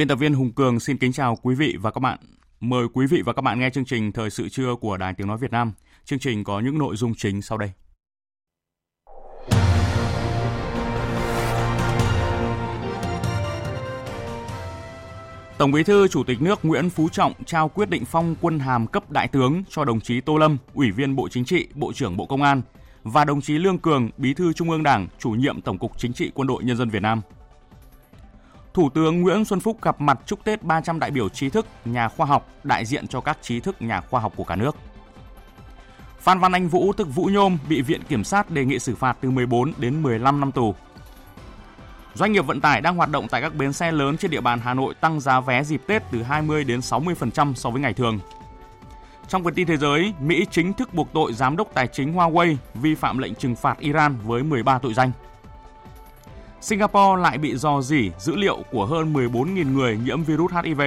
Biên tập viên Hùng Cường xin kính chào quý vị và các bạn. Mời quý vị và các bạn nghe chương trình Thời sự trưa của Đài Tiếng Nói Việt Nam. Chương trình có những nội dung chính sau đây. Tổng Bí thư Chủ tịch nước Nguyễn Phú Trọng trao quyết định phong quân hàm cấp đại tướng cho đồng chí Tô Lâm, Ủy viên Bộ Chính trị, Bộ trưởng Bộ Công an và đồng chí Lương Cường, Bí thư Trung ương Đảng, Chủ nhiệm Tổng cục Chính trị Quân đội Nhân dân Việt Nam. Thủ tướng Nguyễn Xuân Phúc gặp mặt chúc Tết 300 đại biểu trí thức, nhà khoa học, đại diện cho các trí thức nhà khoa học của cả nước. Phan Văn Anh Vũ tức Vũ Nhôm bị Viện Kiểm sát đề nghị xử phạt từ 14 đến 15 năm tù. Doanh nghiệp vận tải đang hoạt động tại các bến xe lớn trên địa bàn Hà Nội tăng giá vé dịp Tết từ 20 đến 60% so với ngày thường. Trong phần tin thế giới, Mỹ chính thức buộc tội giám đốc tài chính Huawei vi phạm lệnh trừng phạt Iran với 13 tội danh. Singapore lại bị dò dỉ dữ liệu của hơn 14.000 người nhiễm virus HIV.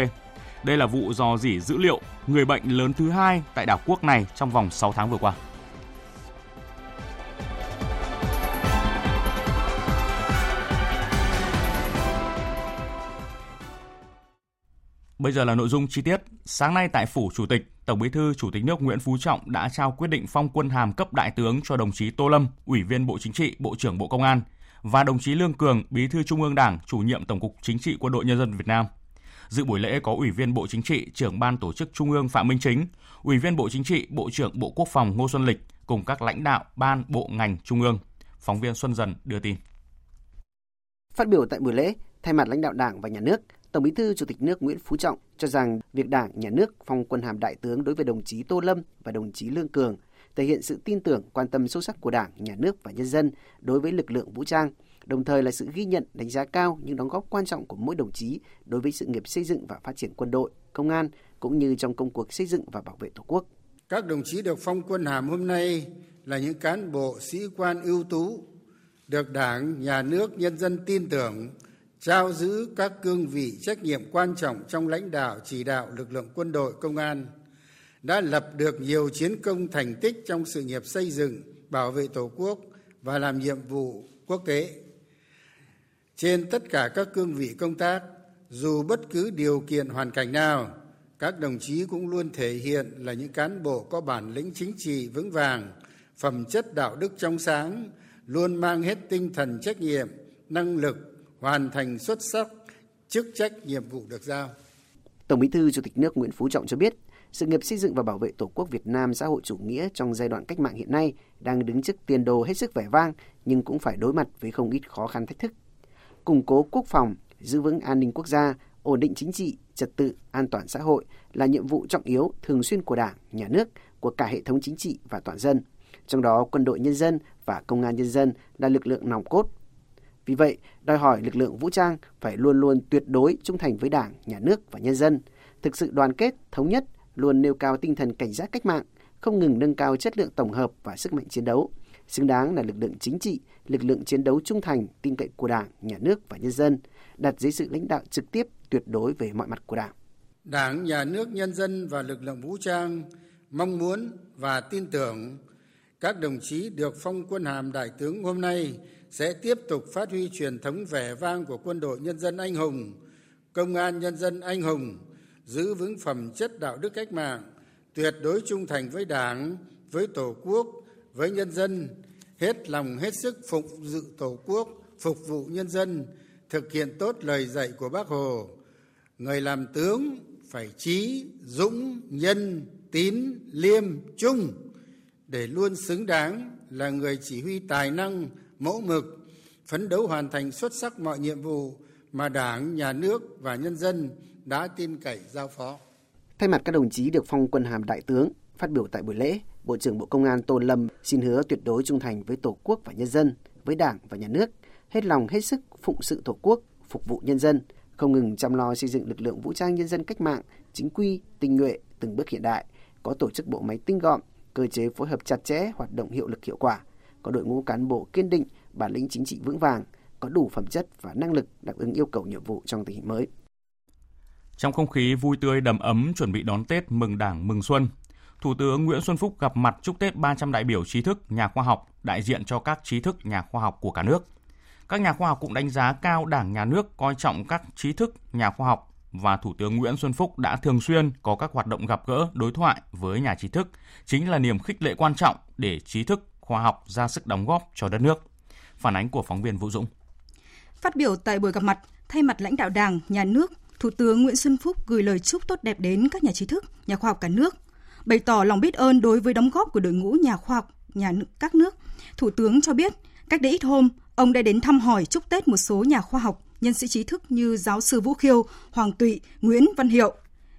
Đây là vụ dò dỉ dữ liệu người bệnh lớn thứ hai tại đảo quốc này trong vòng 6 tháng vừa qua. Bây giờ là nội dung chi tiết. Sáng nay tại Phủ Chủ tịch, Tổng Bí thư Chủ tịch nước Nguyễn Phú Trọng đã trao quyết định phong quân hàm cấp đại tướng cho đồng chí Tô Lâm, Ủy viên Bộ Chính trị, Bộ trưởng Bộ Công an và đồng chí Lương Cường, Bí thư Trung ương Đảng, Chủ nhiệm Tổng cục Chính trị Quân đội Nhân dân Việt Nam. Dự buổi lễ có Ủy viên Bộ Chính trị, Trưởng ban Tổ chức Trung ương Phạm Minh Chính, Ủy viên Bộ Chính trị, Bộ trưởng Bộ Quốc phòng Ngô Xuân Lịch cùng các lãnh đạo ban bộ ngành trung ương. Phóng viên Xuân Dần đưa tin. Phát biểu tại buổi lễ, thay mặt lãnh đạo Đảng và Nhà nước, Tổng Bí thư Chủ tịch nước Nguyễn Phú Trọng cho rằng việc Đảng, Nhà nước phong quân hàm đại tướng đối với đồng chí Tô Lâm và đồng chí Lương Cường thể hiện sự tin tưởng, quan tâm sâu sắc của Đảng, Nhà nước và nhân dân đối với lực lượng vũ trang, đồng thời là sự ghi nhận, đánh giá cao những đóng góp quan trọng của mỗi đồng chí đối với sự nghiệp xây dựng và phát triển quân đội, công an cũng như trong công cuộc xây dựng và bảo vệ Tổ quốc. Các đồng chí được phong quân hàm hôm nay là những cán bộ sĩ quan ưu tú, được Đảng, Nhà nước, nhân dân tin tưởng, trao giữ các cương vị trách nhiệm quan trọng trong lãnh đạo chỉ đạo lực lượng quân đội công an đã lập được nhiều chiến công thành tích trong sự nghiệp xây dựng bảo vệ tổ quốc và làm nhiệm vụ quốc tế. Trên tất cả các cương vị công tác dù bất cứ điều kiện hoàn cảnh nào các đồng chí cũng luôn thể hiện là những cán bộ có bản lĩnh chính trị vững vàng phẩm chất đạo đức trong sáng luôn mang hết tinh thần trách nhiệm năng lực hoàn thành xuất sắc chức trách nhiệm vụ được giao. Tổng Bí thư Chủ tịch nước Nguyễn Phú Trọng cho biết, sự nghiệp xây dựng và bảo vệ Tổ quốc Việt Nam xã hội chủ nghĩa trong giai đoạn cách mạng hiện nay đang đứng trước tiền đồ hết sức vẻ vang nhưng cũng phải đối mặt với không ít khó khăn thách thức. Củng cố quốc phòng, giữ vững an ninh quốc gia, ổn định chính trị, trật tự, an toàn xã hội là nhiệm vụ trọng yếu thường xuyên của Đảng, Nhà nước, của cả hệ thống chính trị và toàn dân. Trong đó, quân đội nhân dân và công an nhân dân là lực lượng nòng cốt. Vì vậy, đòi hỏi lực lượng vũ trang phải luôn luôn tuyệt đối trung thành với Đảng, Nhà nước và nhân dân, thực sự đoàn kết, thống nhất, luôn nêu cao tinh thần cảnh giác cách mạng, không ngừng nâng cao chất lượng tổng hợp và sức mạnh chiến đấu, xứng đáng là lực lượng chính trị, lực lượng chiến đấu trung thành, tin cậy của Đảng, Nhà nước và nhân dân, đặt dưới sự lãnh đạo trực tiếp tuyệt đối về mọi mặt của Đảng. Đảng, Nhà nước, nhân dân và lực lượng vũ trang mong muốn và tin tưởng các đồng chí được phong quân hàm đại tướng hôm nay sẽ tiếp tục phát huy truyền thống vẻ vang của quân đội nhân dân anh hùng, công an nhân dân anh hùng, giữ vững phẩm chất đạo đức cách mạng, tuyệt đối trung thành với Đảng, với Tổ quốc, với nhân dân, hết lòng hết sức phục dự Tổ quốc, phục vụ nhân dân, thực hiện tốt lời dạy của Bác Hồ. Người làm tướng phải trí, dũng, nhân, tín, liêm, trung để luôn xứng đáng là người chỉ huy tài năng, mẫu mực, phấn đấu hoàn thành xuất sắc mọi nhiệm vụ mà Đảng, Nhà nước và nhân dân đã tin cậy giao phó. Thay mặt các đồng chí được phong quân hàm đại tướng, phát biểu tại buổi lễ, Bộ trưởng Bộ Công an Tô Lâm xin hứa tuyệt đối trung thành với Tổ quốc và nhân dân, với Đảng và Nhà nước, hết lòng hết sức phụng sự Tổ quốc, phục vụ nhân dân, không ngừng chăm lo xây dựng lực lượng vũ trang nhân dân cách mạng, chính quy, tinh nhuệ, từng bước hiện đại, có tổ chức bộ máy tinh gọn, cơ chế phối hợp chặt chẽ, hoạt động hiệu lực hiệu quả, có đội ngũ cán bộ kiên định, bản lĩnh chính trị vững vàng, có đủ phẩm chất và năng lực đáp ứng yêu cầu nhiệm vụ trong tình hình mới. Trong không khí vui tươi đầm ấm chuẩn bị đón Tết mừng Đảng mừng Xuân, Thủ tướng Nguyễn Xuân Phúc gặp mặt chúc Tết 300 đại biểu trí thức, nhà khoa học, đại diện cho các trí thức, nhà khoa học của cả nước. Các nhà khoa học cũng đánh giá cao Đảng, Nhà nước coi trọng các trí thức, nhà khoa học và Thủ tướng Nguyễn Xuân Phúc đã thường xuyên có các hoạt động gặp gỡ, đối thoại với nhà trí thức, chính là niềm khích lệ quan trọng để trí thức, khoa học ra sức đóng góp cho đất nước. Phản ánh của phóng viên Vũ Dũng. Phát biểu tại buổi gặp mặt, thay mặt lãnh đạo Đảng, Nhà nước, Thủ tướng Nguyễn Xuân Phúc gửi lời chúc tốt đẹp đến các nhà trí thức, nhà khoa học cả nước, bày tỏ lòng biết ơn đối với đóng góp của đội ngũ nhà khoa học nhà các nước. Thủ tướng cho biết, cách đây ít hôm, ông đã đến thăm hỏi chúc Tết một số nhà khoa học, nhân sĩ trí thức như giáo sư Vũ Khiêu, Hoàng Tụy, Nguyễn Văn Hiệu.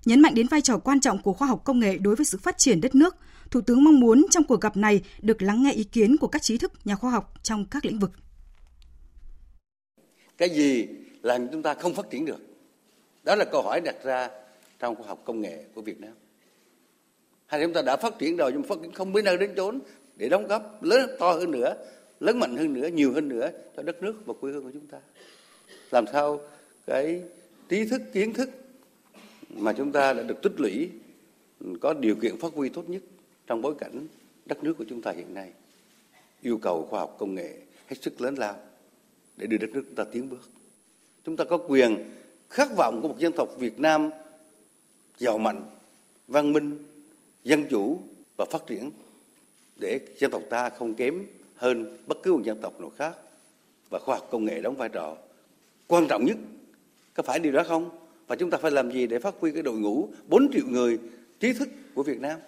Nhấn mạnh đến vai trò quan trọng của khoa học công nghệ đối với sự phát triển đất nước, Thủ tướng mong muốn trong cuộc gặp này được lắng nghe ý kiến của các trí thức, nhà khoa học trong các lĩnh vực. Cái gì làm chúng ta không phát triển được? Đó là câu hỏi đặt ra trong khoa học công nghệ của Việt Nam. Hay chúng ta đã phát triển rồi nhưng phát triển không biết nơi đến chốn để đóng góp lớn to hơn nữa, lớn mạnh hơn nữa, nhiều hơn nữa cho đất nước và quê hương của chúng ta. Làm sao cái trí thức, kiến thức mà chúng ta đã được tích lũy có điều kiện phát huy tốt nhất trong bối cảnh đất nước của chúng ta hiện nay yêu cầu khoa học công nghệ hết sức lớn lao để đưa đất nước chúng ta tiến bước. Chúng ta có quyền khát vọng của một dân tộc Việt Nam giàu mạnh, văn minh, dân chủ và phát triển để dân tộc ta không kém hơn bất cứ một dân tộc nào khác. Và khoa học công nghệ đóng vai trò quan trọng nhất. Có phải điều đó không? Và chúng ta phải làm gì để phát huy cái đội ngũ 4 triệu người trí thức của Việt Nam?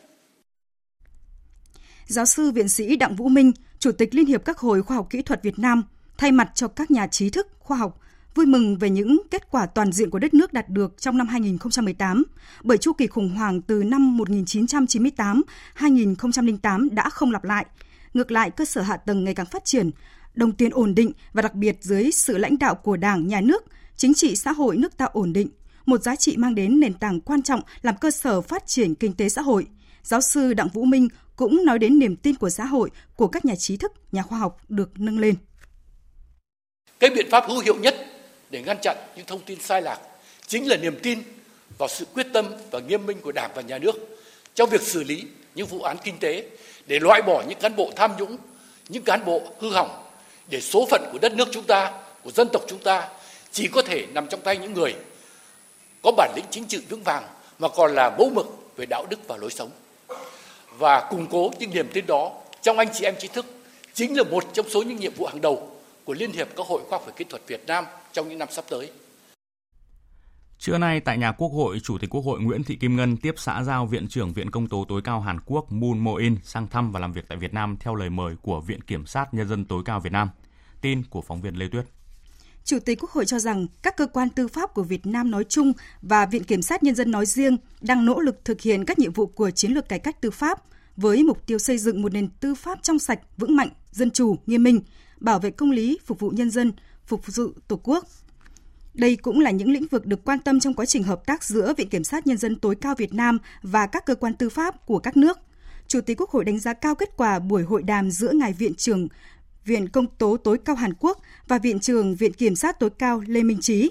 Giáo sư viện sĩ Đặng Vũ Minh, Chủ tịch Liên hiệp các hội khoa học kỹ thuật Việt Nam, thay mặt cho các nhà trí thức, khoa học, vui mừng về những kết quả toàn diện của đất nước đạt được trong năm 2018, bởi chu kỳ khủng hoảng từ năm 1998-2008 đã không lặp lại. Ngược lại, cơ sở hạ tầng ngày càng phát triển, đồng tiền ổn định và đặc biệt dưới sự lãnh đạo của Đảng, Nhà nước, chính trị xã hội nước ta ổn định, một giá trị mang đến nền tảng quan trọng làm cơ sở phát triển kinh tế xã hội. Giáo sư Đặng Vũ Minh cũng nói đến niềm tin của xã hội, của các nhà trí thức, nhà khoa học được nâng lên. Cái biện pháp hữu hiệu nhất để ngăn chặn những thông tin sai lạc chính là niềm tin vào sự quyết tâm và nghiêm minh của Đảng và Nhà nước trong việc xử lý những vụ án kinh tế để loại bỏ những cán bộ tham nhũng, những cán bộ hư hỏng để số phận của đất nước chúng ta, của dân tộc chúng ta chỉ có thể nằm trong tay những người có bản lĩnh chính trị vững vàng mà còn là mẫu mực về đạo đức và lối sống. Và củng cố những niềm tin đó trong anh chị em trí thức chính là một trong số những nhiệm vụ hàng đầu của Liên hiệp các hội khoa học và kỹ thuật Việt Nam trong những năm sắp tới. Trưa nay tại nhà Quốc hội, Chủ tịch Quốc hội Nguyễn Thị Kim Ngân tiếp xã giao Viện trưởng Viện Công tố tối cao Hàn Quốc Moon Mo-in sang thăm và làm việc tại Việt Nam theo lời mời của Viện Kiểm sát Nhân dân tối cao Việt Nam. Tin của phóng viên Lê Tuyết. Chủ tịch Quốc hội cho rằng các cơ quan tư pháp của Việt Nam nói chung và Viện Kiểm sát Nhân dân nói riêng đang nỗ lực thực hiện các nhiệm vụ của chiến lược cải cách tư pháp với mục tiêu xây dựng một nền tư pháp trong sạch, vững mạnh, dân chủ, nghiêm minh, bảo vệ công lý, phục vụ nhân dân, phục vụ Tổ quốc. Đây cũng là những lĩnh vực được quan tâm trong quá trình hợp tác giữa Viện Kiểm sát Nhân dân tối cao Việt Nam và các cơ quan tư pháp của các nước. Chủ tịch Quốc hội đánh giá cao kết quả buổi hội đàm giữa Ngài Viện trưởng Viện Công tố tối cao Hàn Quốc và Viện trưởng Viện Kiểm sát tối cao Lê Minh Trí.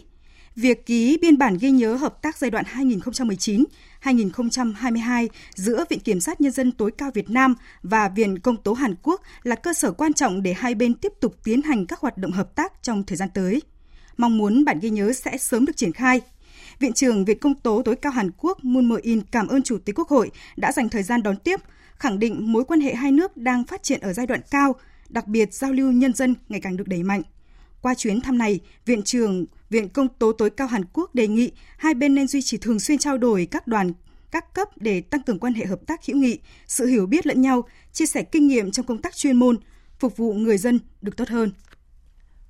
Việc ký biên bản ghi nhớ hợp tác giai đoạn 2019-2022 giữa Viện Kiểm sát Nhân dân tối cao Việt Nam và Viện Công tố Hàn Quốc là cơ sở quan trọng để hai bên tiếp tục tiến hành các hoạt động hợp tác trong thời gian tới. Mong muốn bản ghi nhớ sẽ sớm được triển khai. Viện trưởng Viện Công tố tối cao Hàn Quốc Moon Mo-in cảm ơn Chủ tịch Quốc hội đã dành thời gian đón tiếp, khẳng định mối quan hệ hai nước đang phát triển ở giai đoạn cao, đặc biệt giao lưu nhân dân ngày càng được đẩy mạnh. Qua chuyến thăm này, Viện trưởng Viện Công tố tối cao Hàn Quốc đề nghị hai bên nên duy trì thường xuyên trao đổi các đoàn các cấp để tăng cường quan hệ hợp tác hữu nghị, sự hiểu biết lẫn nhau, chia sẻ kinh nghiệm trong công tác chuyên môn, phục vụ người dân được tốt hơn.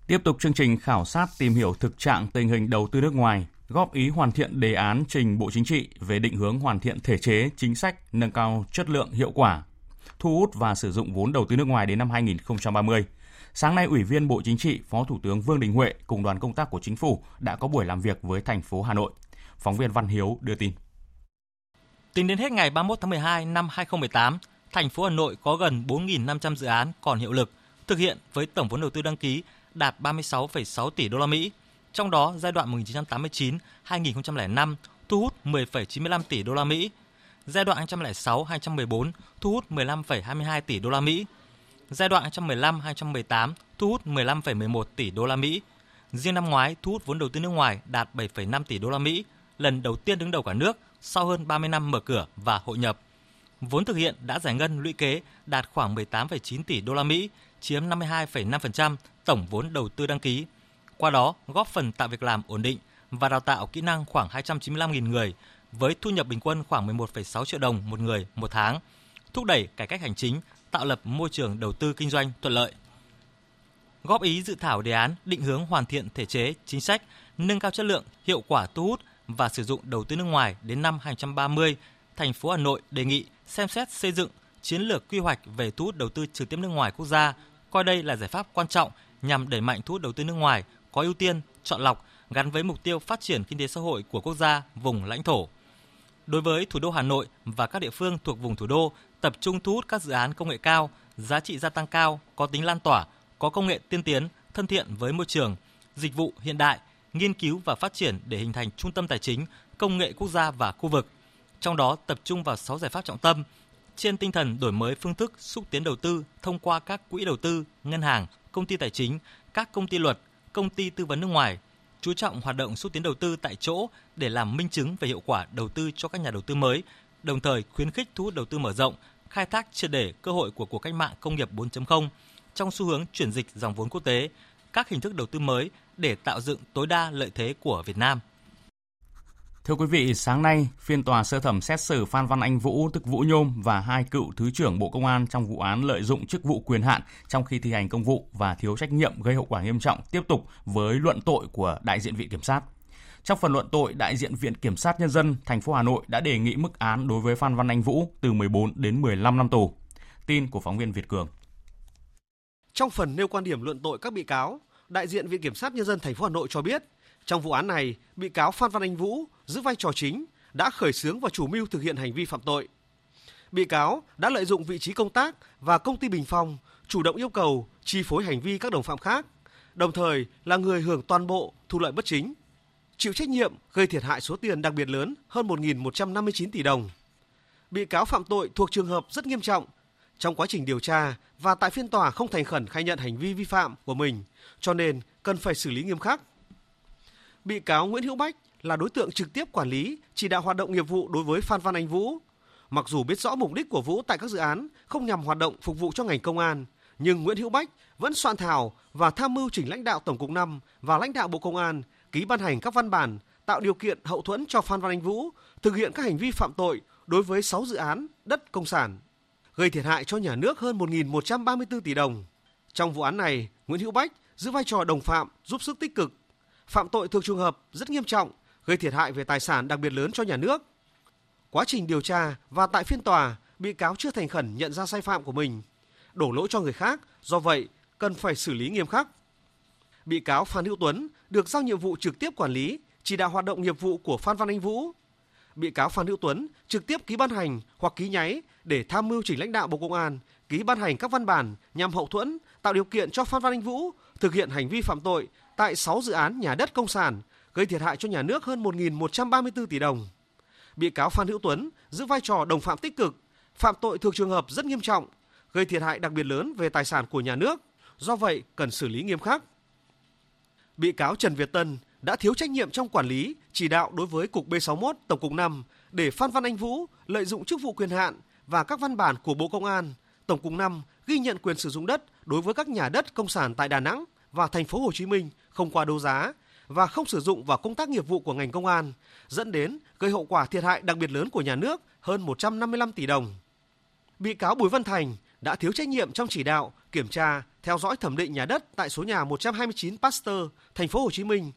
Tiếp tục chương trình khảo sát tìm hiểu thực trạng tình hình đầu tư nước ngoài, góp ý hoàn thiện đề án trình Bộ Chính trị về định hướng hoàn thiện thể chế, chính sách, nâng cao chất lượng hiệu quả, thu hút và sử dụng vốn đầu tư nước ngoài đến năm 2030. Sáng nay, Ủy viên Bộ Chính trị, Phó Thủ tướng Vương Đình Huệ cùng đoàn công tác của Chính phủ đã có buổi làm việc với thành phố Hà Nội. Phóng viên Văn Hiếu đưa tin. Tính đến hết ngày 31 tháng 12 năm 2018, thành phố Hà Nội có gần 4.500 dự án còn hiệu lực, thực hiện với tổng vốn đầu tư đăng ký đạt 36,6 tỷ đô la Mỹ. Trong đó, giai đoạn 1989-2005 thu hút 10,95 tỷ đô la Mỹ, giai đoạn 2006-2014 thu hút 15,22 tỷ đô la Mỹ, giai đoạn 2015-2018 thu hút 15,11 tỷ đô la Mỹ. Riêng năm ngoái thu hút vốn đầu tư nước ngoài đạt 7,5 tỷ đô la Mỹ, lần đầu tiên đứng đầu cả nước sau hơn 30 năm mở cửa và hội nhập. Vốn thực hiện đã giải ngân lũy kế đạt khoảng 18,9 tỷ đô la Mỹ, chiếm 52,5% tổng vốn đầu tư đăng ký. Qua đó, góp phần tạo việc làm ổn định và đào tạo kỹ năng khoảng 295.000 người với thu nhập bình quân khoảng 11,6 triệu đồng một người một tháng, thúc đẩy cải cách hành chính, tạo lập môi trường đầu tư kinh doanh thuận lợi. Góp ý dự thảo đề án định hướng hoàn thiện thể chế, chính sách, nâng cao chất lượng, hiệu quả thu hút và sử dụng đầu tư nước ngoài đến năm 2030, thành phố Hà Nội đề nghị xem xét xây dựng chiến lược quy hoạch về thu hút đầu tư trực tiếp nước ngoài quốc gia, coi đây là giải pháp quan trọng nhằm đẩy mạnh thu hút đầu tư nước ngoài có ưu tiên, chọn lọc gắn với mục tiêu phát triển kinh tế xã hội của quốc gia, vùng lãnh thổ. Đối với thủ đô Hà Nội và các địa phương thuộc vùng thủ đô, tập trung thu hút các dự án công nghệ cao, giá trị gia tăng cao, có tính lan tỏa, có công nghệ tiên tiến, thân thiện với môi trường, dịch vụ hiện đại, nghiên cứu và phát triển để hình thành trung tâm tài chính, công nghệ quốc gia và khu vực. Trong đó tập trung vào 6 giải pháp trọng tâm trên tinh thần đổi mới phương thức xúc tiến đầu tư thông qua các quỹ đầu tư, ngân hàng, công ty tài chính, các công ty luật, công ty tư vấn nước ngoài, chú trọng hoạt động xúc tiến đầu tư tại chỗ để làm minh chứng về hiệu quả đầu tư cho các nhà đầu tư mới, đồng thời khuyến khích thu hút đầu tư mở rộng, khai thác triệt để cơ hội của cuộc cách mạng công nghiệp 4.0 trong xu hướng chuyển dịch dòng vốn quốc tế, các hình thức đầu tư mới để tạo dựng tối đa lợi thế của Việt Nam. Thưa quý vị, sáng nay, phiên tòa sơ thẩm xét xử Phan Văn Anh Vũ, tức Vũ Nhôm và hai cựu Thứ trưởng Bộ Công an trong vụ án lợi dụng chức vụ quyền hạn trong khi thi hành công vụ và thiếu trách nhiệm gây hậu quả nghiêm trọng tiếp tục với luận tội của đại diện Viện Kiểm sát. Trong phần luận tội, đại diện Viện Kiểm sát Nhân dân thành phố Hà Nội đã đề nghị mức án đối với Phan Văn Anh Vũ từ 14 đến 15 năm tù. Tin của phóng viên Việt Cường. Trong phần nêu quan điểm luận tội các bị cáo, đại diện Viện Kiểm sát Nhân dân thành phố Hà Nội cho biết, trong vụ án này, bị cáo Phan Văn Anh Vũ giữ vai trò chính đã khởi xướng và chủ mưu thực hiện hành vi phạm tội. Bị cáo đã lợi dụng vị trí công tác và công ty Bình Phong chủ động yêu cầu chi phối hành vi các đồng phạm khác, đồng thời là người hưởng toàn bộ thu lợi bất chính, chịu trách nhiệm gây thiệt hại số tiền đặc biệt lớn hơn 1.159 tỷ đồng. Bị cáo phạm tội thuộc trường hợp rất nghiêm trọng. Trong quá trình điều tra và tại phiên tòa không thành khẩn khai nhận hành vi vi phạm của mình, cho nên cần phải xử lý nghiêm khắc. Bị cáo Nguyễn Hữu Bách là đối tượng trực tiếp quản lý, chỉ đạo hoạt động nghiệp vụ đối với Phan Văn Anh Vũ. Mặc dù biết rõ mục đích của Vũ tại các dự án không nhằm hoạt động phục vụ cho ngành công an, nhưng Nguyễn Hữu Bách vẫn soạn thảo và tham mưu chỉnh lãnh đạo Tổng cục 5 và lãnh đạo Bộ Công an ký ban hành các văn bản tạo điều kiện hậu thuẫn cho Phan Văn Anh Vũ thực hiện các hành vi phạm tội đối với 6 dự án đất công sản, gây thiệt hại cho nhà nước hơn 1.134 tỷ đồng. Trong vụ án này, Nguyễn Hữu Bách giữ vai trò đồng phạm giúp sức tích cực. Phạm tội thuộc trường hợp rất nghiêm trọng gây thiệt hại về tài sản đặc biệt lớn cho nhà nước. Quá trình điều tra và tại phiên tòa, bị cáo chưa thành khẩn nhận ra sai phạm của mình, đổ lỗi cho người khác, do vậy cần phải xử lý nghiêm khắc. Bị cáo Phan Hữu Tuấn được giao nhiệm vụ trực tiếp quản lý, chỉ đạo hoạt động nghiệp vụ của Phan Văn Anh Vũ. Bị cáo Phan Hữu Tuấn trực tiếp ký ban hành hoặc ký nháy để tham mưu chỉnh lãnh đạo Bộ Công an, ký ban hành các văn bản nhằm hậu thuẫn, tạo điều kiện cho Phan Văn Anh Vũ thực hiện hành vi phạm tội tại 6 dự án nhà đất công sản gây thiệt hại cho nhà nước hơn 1.134 tỷ đồng. Bị cáo Phan Hữu Tuấn giữ vai trò đồng phạm tích cực, phạm tội thuộc trường hợp rất nghiêm trọng, gây thiệt hại đặc biệt lớn về tài sản của nhà nước, do vậy cần xử lý nghiêm khắc. Bị cáo Trần Việt Tân đã thiếu trách nhiệm trong quản lý, chỉ đạo đối với Cục B61 Tổng cục 5 để Phan Văn Anh Vũ lợi dụng chức vụ quyền hạn và các văn bản của Bộ Công an, Tổng cục 5 ghi nhận quyền sử dụng đất đối với các nhà đất công sản tại Đà Nẵng và thành phố Hồ Chí Minh không qua đấu giá và không sử dụng vào công tác nghiệp vụ của ngành công an, dẫn đến gây hậu quả thiệt hại đặc biệt lớn của nhà nước hơn 155 tỷ đồng. Bị cáo Bùi Văn Thành đã thiếu trách nhiệm trong chỉ đạo, kiểm tra, theo dõi thẩm định nhà đất tại số nhà 129 Pasteur, thành phố Hồ Chí Minh,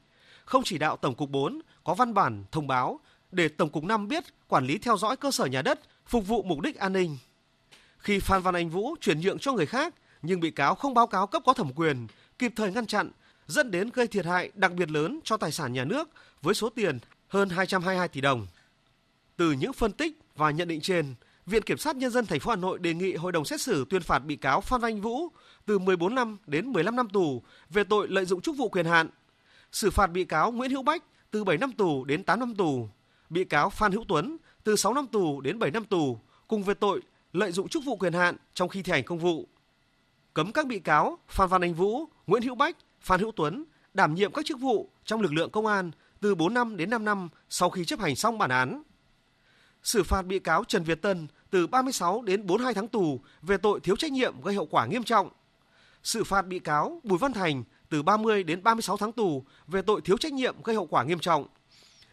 không chỉ đạo Tổng cục 4 có văn bản thông báo để Tổng cục 5 biết quản lý theo dõi cơ sở nhà đất phục vụ mục đích an ninh. Khi Phan Văn Anh Vũ chuyển nhượng cho người khác nhưng bị cáo không báo cáo cấp có thẩm quyền, kịp thời ngăn chặn, dẫn đến gây thiệt hại đặc biệt lớn cho tài sản nhà nước với số tiền hơn 222 tỷ đồng. Từ những phân tích và nhận định trên, Viện Kiểm sát Nhân dân thành phố Hà Nội đề nghị hội đồng xét xử tuyên phạt bị cáo Phan Văn Vũ từ 14 năm đến 15 năm tù về tội lợi dụng chức vụ quyền hạn. Xử phạt bị cáo Nguyễn Hữu Bách từ 7 năm tù đến 8 năm tù, bị cáo Phan Hữu Tuấn từ 6 năm tù đến 7 năm tù cùng về tội lợi dụng chức vụ quyền hạn trong khi thi hành công vụ. Cấm các bị cáo Phan Văn Anh Vũ, Nguyễn Hữu Bách, Phan Hữu Tuấn đảm nhiệm các chức vụ trong lực lượng công an từ 4 năm đến 5 năm sau khi chấp hành xong bản án. Xử phạt bị cáo Trần Việt Tân từ 36 đến 42 tháng tù về tội thiếu trách nhiệm gây hậu quả nghiêm trọng. Sự phạt bị cáo Bùi Văn Thành từ 30 đến 36 tháng tù về tội thiếu trách nhiệm gây hậu quả nghiêm trọng.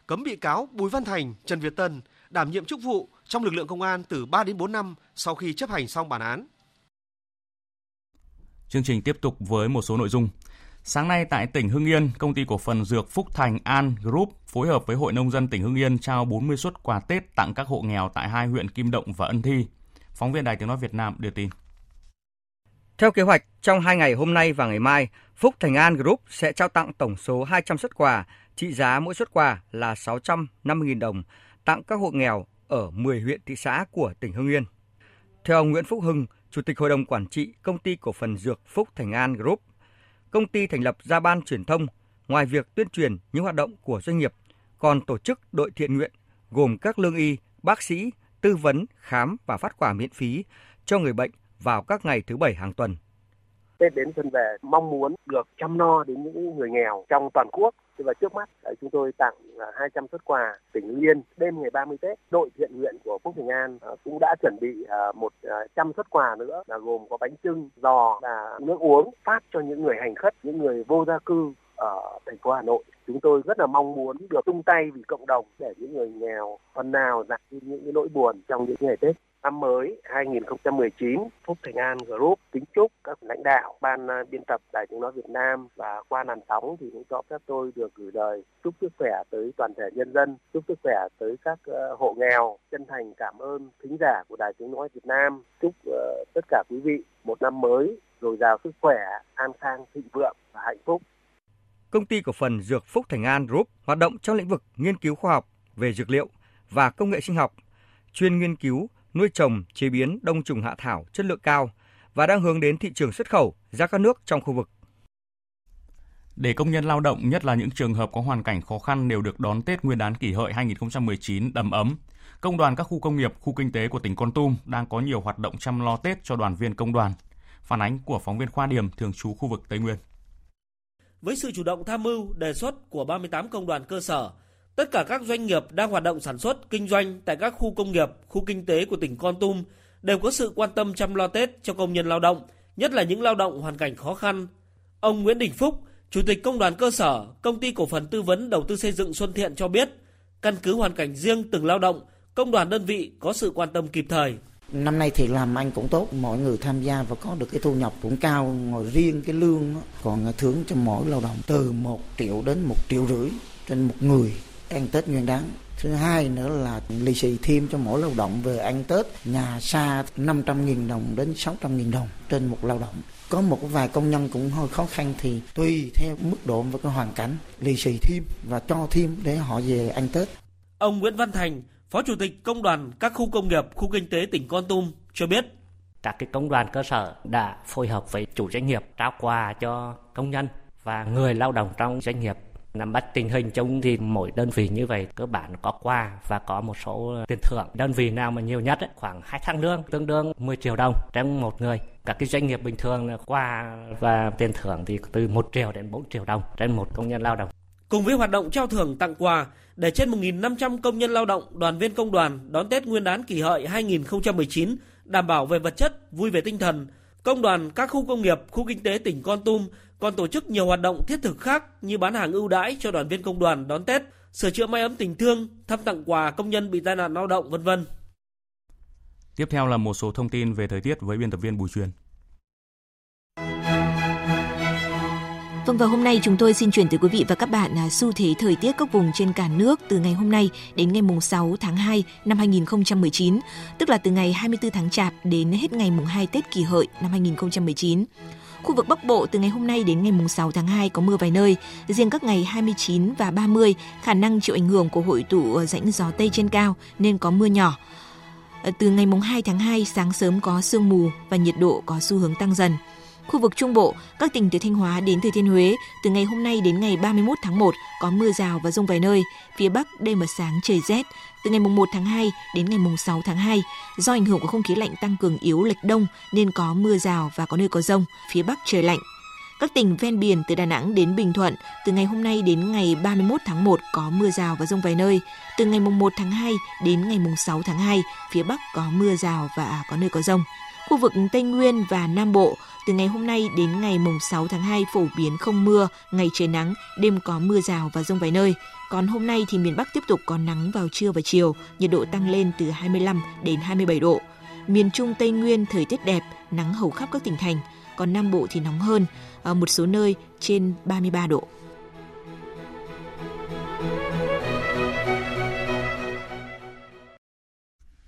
Cấm bị cáo Bùi Văn Thành, Trần Việt Tân đảm nhiệm chức vụ trong lực lượng công an từ 3 đến 4 năm sau khi chấp hành xong bản án. Chương trình tiếp tục với một số nội dung. Sáng nay tại tỉnh Hưng Yên, công ty cổ phần dược Phúc Thành An Group phối hợp với Hội nông dân tỉnh Hưng Yên trao 40 suất quà Tết tặng các hộ nghèo tại hai huyện Kim Động và Ân Thi. Phóng viên Đài Tiếng nói Việt Nam đưa tin. Theo kế hoạch, trong hai ngày hôm nay và ngày mai, Phúc Thành An Group sẽ trao tặng tổng số 200 suất quà, trị giá mỗi suất quà là 650.000 đồng, tặng các hộ nghèo ở 10 huyện thị xã của tỉnh Hưng Yên. Theo ông Nguyễn Phúc Hưng, Chủ tịch Hội đồng Quản trị Công ty Cổ phần Dược Phúc Thành An Group, công ty thành lập ra ban truyền thông, ngoài việc tuyên truyền những hoạt động của doanh nghiệp, còn tổ chức đội thiện nguyện gồm các lương y, bác sĩ, tư vấn, khám và phát quà miễn phí cho người bệnh vào các ngày thứ bảy hàng tuần. Tết đến xuân về mong muốn được chăm no đến những người nghèo trong toàn quốc. Và trước mắt chúng tôi tặng à, 200 xuất suất quà tỉnh Hưng Yên đêm ngày 30 Tết. Đội thiện nguyện của Phúc Bình An à, cũng đã chuẩn bị à, 100 xuất suất quà nữa là gồm có bánh trưng, giò và nước uống phát cho những người hành khất, những người vô gia cư ở thành phố Hà Nội. Chúng tôi rất là mong muốn được tung tay vì cộng đồng để những người nghèo phần nào giảm đi những cái nỗi buồn trong những ngày Tết. Năm mới 2019, Phúc Thành An Group kính chúc các lãnh đạo ban à, biên tập Đài Tiếng nói Việt Nam và qua làn sóng thì cũng cho phép tôi được gửi lời chúc sức khỏe tới toàn thể nhân dân, chúc sức khỏe tới các ờ, hộ nghèo, chân thành cảm ơn thính giả của Đài Tiếng nói Việt Nam, chúc ờ, tất cả quý vị một năm mới dồi dào sức khỏe, an khang, thịnh vượng và hạnh phúc. Công ty cổ phần Dược Phúc Thành An Group hoạt động trong lĩnh vực nghiên cứu khoa học về dược liệu và công nghệ sinh học, chuyên nghiên cứu nuôi trồng, chế biến đông trùng hạ thảo chất lượng cao và đang hướng đến thị trường xuất khẩu ra các nước trong khu vực. Để công nhân lao động, nhất là những trường hợp có hoàn cảnh khó khăn đều được đón Tết Nguyên đán kỷ hợi 2019 đầm ấm, công đoàn các khu công nghiệp, khu kinh tế của tỉnh Con Tum đang có nhiều hoạt động chăm lo Tết cho đoàn viên công đoàn. Phản ánh của phóng viên Khoa Điểm thường trú khu vực Tây Nguyên. Với sự chủ động tham mưu, đề xuất của 38 công đoàn cơ sở, Tất cả các doanh nghiệp đang hoạt động sản xuất, kinh doanh tại các khu công nghiệp, khu kinh tế của tỉnh Con Tum đều có sự quan tâm chăm lo Tết cho công nhân lao động, nhất là những lao động hoàn cảnh khó khăn. Ông Nguyễn Đình Phúc, Chủ tịch Công đoàn cơ sở, Công ty Cổ phần Tư vấn Đầu tư xây dựng Xuân Thiện cho biết, căn cứ hoàn cảnh riêng từng lao động, công đoàn đơn vị có sự quan tâm kịp thời. Năm nay thì làm anh cũng tốt, mọi người tham gia và có được cái thu nhập cũng cao, ngồi riêng cái lương còn thưởng cho mỗi lao động từ 1 triệu đến 1 triệu rưỡi trên một người ăn Tết nguyên đáng. Thứ hai nữa là lì xì thêm cho mỗi lao động về ăn Tết nhà xa 500.000 đồng đến 600.000 đồng trên một lao động. Có một vài công nhân cũng hơi khó khăn thì tùy theo mức độ và cái hoàn cảnh lì xì thêm và cho thêm để họ về ăn Tết. Ông Nguyễn Văn Thành, Phó Chủ tịch Công đoàn các khu công nghiệp, khu kinh tế tỉnh Con Tum cho biết các cái công đoàn cơ sở đã phối hợp với chủ doanh nghiệp trao quà cho công nhân và người lao động trong doanh nghiệp Nắm bắt tình hình chung thì mỗi đơn vị như vậy cơ bản có quà và có một số tiền thưởng. Đơn vị nào mà nhiều nhất ấy, khoảng 2 tháng lương tương đương 10 triệu đồng trên một người. Các cái doanh nghiệp bình thường là quà và tiền thưởng thì từ 1 triệu đến 4 triệu đồng trên một công nhân lao động. Cùng với hoạt động trao thưởng tặng quà để trên 1.500 công nhân lao động, đoàn viên công đoàn đón Tết Nguyên đán kỷ hợi 2019 đảm bảo về vật chất, vui về tinh thần, công đoàn các khu công nghiệp, khu kinh tế tỉnh Con Tum còn tổ chức nhiều hoạt động thiết thực khác như bán hàng ưu đãi cho đoàn viên công đoàn đón Tết, sửa chữa máy ấm tình thương, thăm tặng quà công nhân bị tai nạn lao động vân vân. Tiếp theo là một số thông tin về thời tiết với biên tập viên Bùi Truyền. Vâng và hôm nay chúng tôi xin chuyển tới quý vị và các bạn là xu thế thời tiết các vùng trên cả nước từ ngày hôm nay đến ngày mùng 6 tháng 2 năm 2019, tức là từ ngày 24 tháng Chạp đến hết ngày mùng 2 Tết Kỷ Hợi năm 2019. Khu vực Bắc Bộ từ ngày hôm nay đến ngày mùng 6 tháng 2 có mưa vài nơi, riêng các ngày 29 và 30 khả năng chịu ảnh hưởng của hội tụ ờ, rãnh gió Tây trên cao nên có mưa nhỏ. Ờ, từ ngày mùng 2 tháng 2 sáng sớm có sương mù và nhiệt độ có xu hướng tăng dần. Khu vực Trung Bộ, các tỉnh từ Thanh Hóa đến Thừa Thiên Huế, từ ngày hôm nay đến ngày 31 tháng 1 có mưa rào và rông vài nơi. Phía Bắc đêm và sáng trời rét. Từ ngày mùng 1 tháng 2 đến ngày mùng 6 tháng 2, do ảnh hưởng của không khí lạnh tăng cường yếu lệch đông nên có mưa rào và có nơi có rông. Phía Bắc trời lạnh. Các tỉnh ven biển từ Đà Nẵng đến Bình Thuận, từ ngày hôm nay đến ngày 31 tháng 1 có mưa rào và rông vài nơi. Từ ngày mùng 1 tháng 2 đến ngày mùng 6 tháng 2, phía Bắc có mưa rào và có nơi có rông. Khu vực Tây Nguyên và Nam Bộ, từ ngày hôm nay đến ngày mùng 6 tháng 2 phổ biến không mưa, ngày trời nắng, đêm có mưa rào và rông vài nơi. Còn hôm nay thì miền Bắc tiếp tục có nắng vào trưa và chiều, nhiệt độ tăng lên từ 25 đến 27 độ. Miền Trung Tây Nguyên thời tiết đẹp, nắng hầu khắp các tỉnh thành, còn Nam Bộ thì nóng hơn, ở một số nơi trên 33 độ.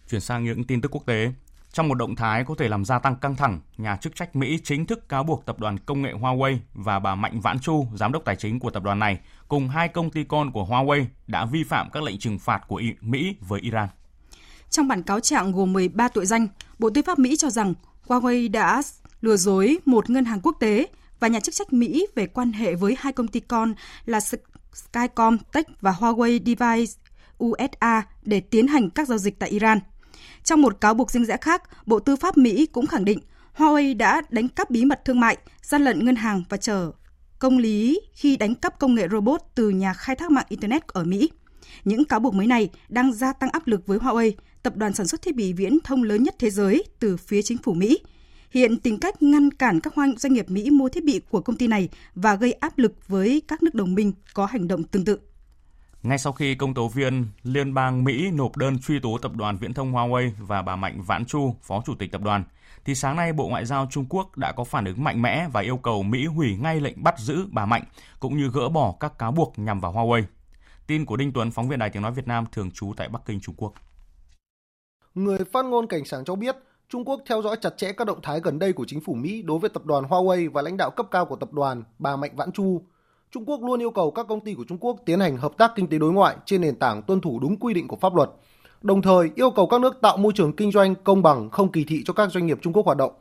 Chuyển sang những tin tức quốc tế. Trong một động thái có thể làm gia tăng căng thẳng, nhà chức trách Mỹ chính thức cáo buộc tập đoàn công nghệ Huawei và bà Mạnh Vãn Chu, giám đốc tài chính của tập đoàn này, cùng hai công ty con của Huawei đã vi phạm các lệnh trừng phạt của Mỹ với Iran. Trong bản cáo trạng gồm 13 tội danh, Bộ Tư pháp Mỹ cho rằng Huawei đã lừa dối một ngân hàng quốc tế và nhà chức trách Mỹ về quan hệ với hai công ty con là Skycom Tech và Huawei Device USA để tiến hành các giao dịch tại Iran. Trong một cáo buộc riêng rẽ khác, Bộ Tư pháp Mỹ cũng khẳng định Huawei đã đánh cắp bí mật thương mại, gian lận ngân hàng và chờ công lý khi đánh cắp công nghệ robot từ nhà khai thác mạng Internet ở Mỹ. Những cáo buộc mới này đang gia tăng áp lực với Huawei, tập đoàn sản xuất thiết bị viễn thông lớn nhất thế giới từ phía chính phủ Mỹ. Hiện tìm cách ngăn cản các doanh nghiệp Mỹ mua thiết bị của công ty này và gây áp lực với các nước đồng minh có hành động tương tự. Ngay sau khi công tố viên Liên bang Mỹ nộp đơn truy tố tập đoàn viễn thông Huawei và bà Mạnh Vãn Chu, phó chủ tịch tập đoàn, thì sáng nay Bộ Ngoại giao Trung Quốc đã có phản ứng mạnh mẽ và yêu cầu Mỹ hủy ngay lệnh bắt giữ bà Mạnh, cũng như gỡ bỏ các cáo buộc nhằm vào Huawei. Tin của Đinh Tuấn, phóng viên Đài Tiếng Nói Việt Nam thường trú tại Bắc Kinh, Trung Quốc. Người phát ngôn cảnh sát cho biết, Trung Quốc theo dõi chặt chẽ các động thái gần đây của chính phủ Mỹ đối với tập đoàn Huawei và lãnh đạo cấp cao của tập đoàn, bà Mạnh Vãn Chu. Trung Quốc luôn yêu cầu các công ty của Trung Quốc tiến hành hợp tác kinh tế đối ngoại trên nền tảng tuân thủ đúng quy định của pháp luật, đồng thời yêu cầu các nước tạo môi trường kinh doanh công bằng, không kỳ thị cho các doanh nghiệp Trung Quốc hoạt động.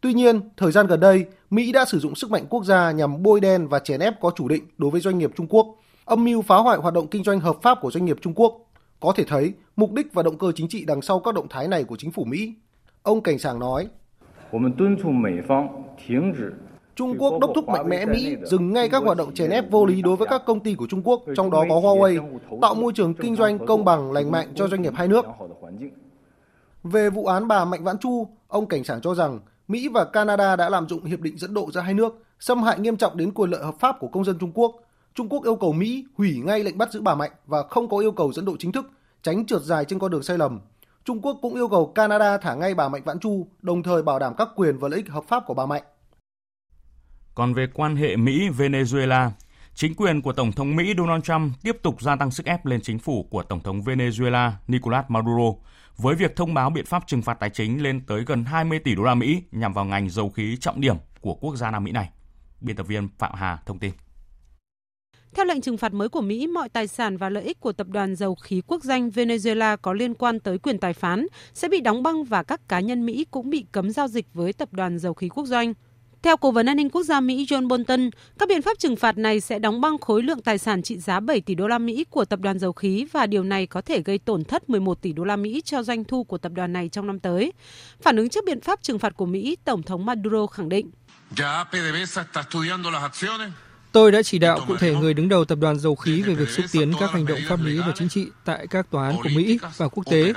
Tuy nhiên, thời gian gần đây, Mỹ đã sử dụng sức mạnh quốc gia nhằm bôi đen và chèn ép có chủ định đối với doanh nghiệp Trung Quốc, âm mưu phá hoại hoạt động kinh doanh hợp pháp của doanh nghiệp Trung Quốc. Có thể thấy, mục đích và động cơ chính trị đằng sau các động thái này của chính phủ Mỹ. Ông Cảnh Sảng nói, Trung Quốc đốc thúc mạnh mẽ Mỹ dừng ngay các hoạt động chèn ép vô lý đối với các công ty của Trung Quốc, trong đó có Huawei, tạo môi trường kinh doanh công bằng lành mạnh cho doanh nghiệp hai nước. Về vụ án bà Mạnh Vãn Chu, ông Cảnh sảng cho rằng Mỹ và Canada đã lạm dụng hiệp định dẫn độ giữa hai nước, xâm hại nghiêm trọng đến quyền lợi hợp pháp của công dân Trung Quốc. Trung Quốc yêu cầu Mỹ hủy ngay lệnh bắt giữ bà Mạnh và không có yêu cầu dẫn độ chính thức, tránh trượt dài trên con đường sai lầm. Trung Quốc cũng yêu cầu Canada thả ngay bà Mạnh Vãn Chu, đồng thời bảo đảm các quyền và lợi ích hợp pháp của bà Mạnh. Còn về quan hệ Mỹ-Venezuela, chính quyền của Tổng thống Mỹ Donald Trump tiếp tục gia tăng sức ép lên chính phủ của Tổng thống Venezuela Nicolas Maduro với việc thông báo biện pháp trừng phạt tài chính lên tới gần 20 tỷ đô la Mỹ nhằm vào ngành dầu khí trọng điểm của quốc gia Nam Mỹ này. Biên tập viên Phạm Hà thông tin. Theo lệnh trừng phạt mới của Mỹ, mọi tài sản và lợi ích của tập đoàn dầu khí quốc danh Venezuela có liên quan tới quyền tài phán sẽ bị đóng băng và các cá nhân Mỹ cũng bị cấm giao dịch với tập đoàn dầu khí quốc doanh. Theo Cố vấn An ninh Quốc gia Mỹ John Bolton, các biện pháp trừng phạt này sẽ đóng băng khối lượng tài sản trị giá 7 tỷ đô la Mỹ của tập đoàn dầu khí và điều này có thể gây tổn thất 11 tỷ đô la Mỹ cho doanh thu của tập đoàn này trong năm tới. Phản ứng trước biện pháp trừng phạt của Mỹ, Tổng thống Maduro khẳng định. Tôi đã chỉ đạo cụ thể người đứng đầu tập đoàn dầu khí về việc xúc tiến các hành động pháp lý và chính trị tại các tòa án của Mỹ và quốc tế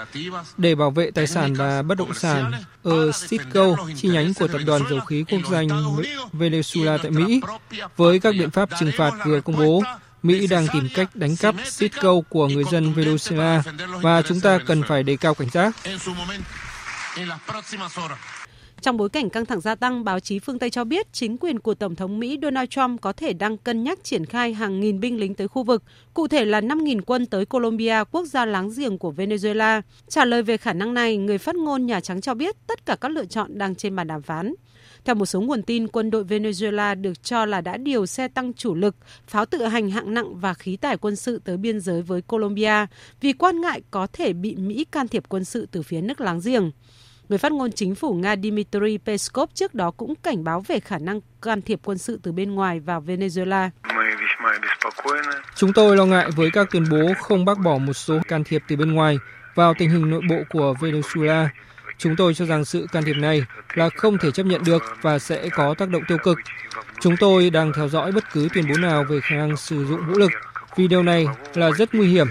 để bảo vệ tài sản và bất động sản ở Citgo, chi nhánh của tập đoàn dầu khí quốc danh Venezuela tại Mỹ. Với các biện pháp trừng phạt vừa công bố, Mỹ đang tìm cách đánh cắp Citgo của người dân Venezuela và chúng ta cần phải đề cao cảnh giác. Trong bối cảnh căng thẳng gia tăng, báo chí phương Tây cho biết chính quyền của Tổng thống Mỹ Donald Trump có thể đang cân nhắc triển khai hàng nghìn binh lính tới khu vực, cụ thể là 5.000 quân tới Colombia, quốc gia láng giềng của Venezuela. Trả lời về khả năng này, người phát ngôn Nhà Trắng cho biết tất cả các lựa chọn đang trên bàn đàm phán. Theo một số nguồn tin, quân đội Venezuela được cho là đã điều xe tăng chủ lực, pháo tự hành hạng nặng và khí tải quân sự tới biên giới với Colombia vì quan ngại có thể bị Mỹ can thiệp quân sự từ phía nước láng giềng. Người phát ngôn chính phủ Nga Dmitry Peskov trước đó cũng cảnh báo về khả năng can thiệp quân sự từ bên ngoài vào Venezuela. Chúng tôi lo ngại với các tuyên bố không bác bỏ một số can thiệp từ bên ngoài vào tình hình nội bộ của Venezuela. Chúng tôi cho rằng sự can thiệp này là không thể chấp nhận được và sẽ có tác động tiêu cực. Chúng tôi đang theo dõi bất cứ tuyên bố nào về khả năng sử dụng vũ lực vì điều này là rất nguy hiểm.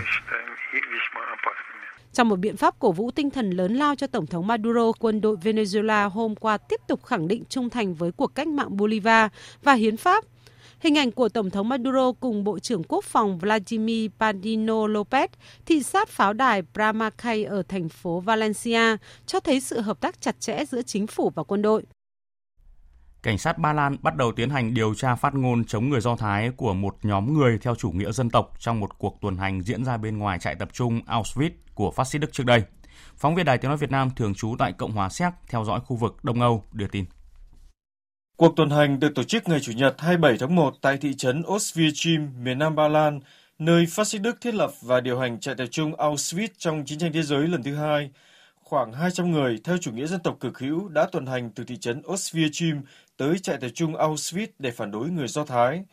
Trong một biện pháp cổ vũ tinh thần lớn lao cho Tổng thống Maduro, quân đội Venezuela hôm qua tiếp tục khẳng định trung thành với cuộc cách mạng Bolivar và hiến pháp. Hình ảnh của Tổng thống Maduro cùng Bộ trưởng Quốc phòng Vladimir Padino Lopez thị sát pháo đài Bramacay ở thành phố Valencia cho thấy sự hợp tác chặt chẽ giữa chính phủ và quân đội. Cảnh sát Ba Lan bắt đầu tiến hành điều tra phát ngôn chống người Do Thái của một nhóm người theo chủ nghĩa dân tộc trong một cuộc tuần hành diễn ra bên ngoài trại tập trung Auschwitz của phát xít Đức trước đây. Phóng viên Đài Tiếng Nói Việt Nam thường trú tại Cộng hòa Séc theo dõi khu vực Đông Âu đưa tin. Cuộc tuần hành được tổ chức ngày Chủ nhật 27 tháng 1 tại thị trấn Oswiecim, miền Nam Ba Lan, nơi phát xít Đức thiết lập và điều hành trại tập trung Auschwitz trong chiến tranh thế giới lần thứ hai. Khoảng 200 người theo chủ nghĩa dân tộc cực hữu đã tuần hành từ thị trấn Oswiecim tới trại tập trung Auschwitz để phản đối người Do Thái.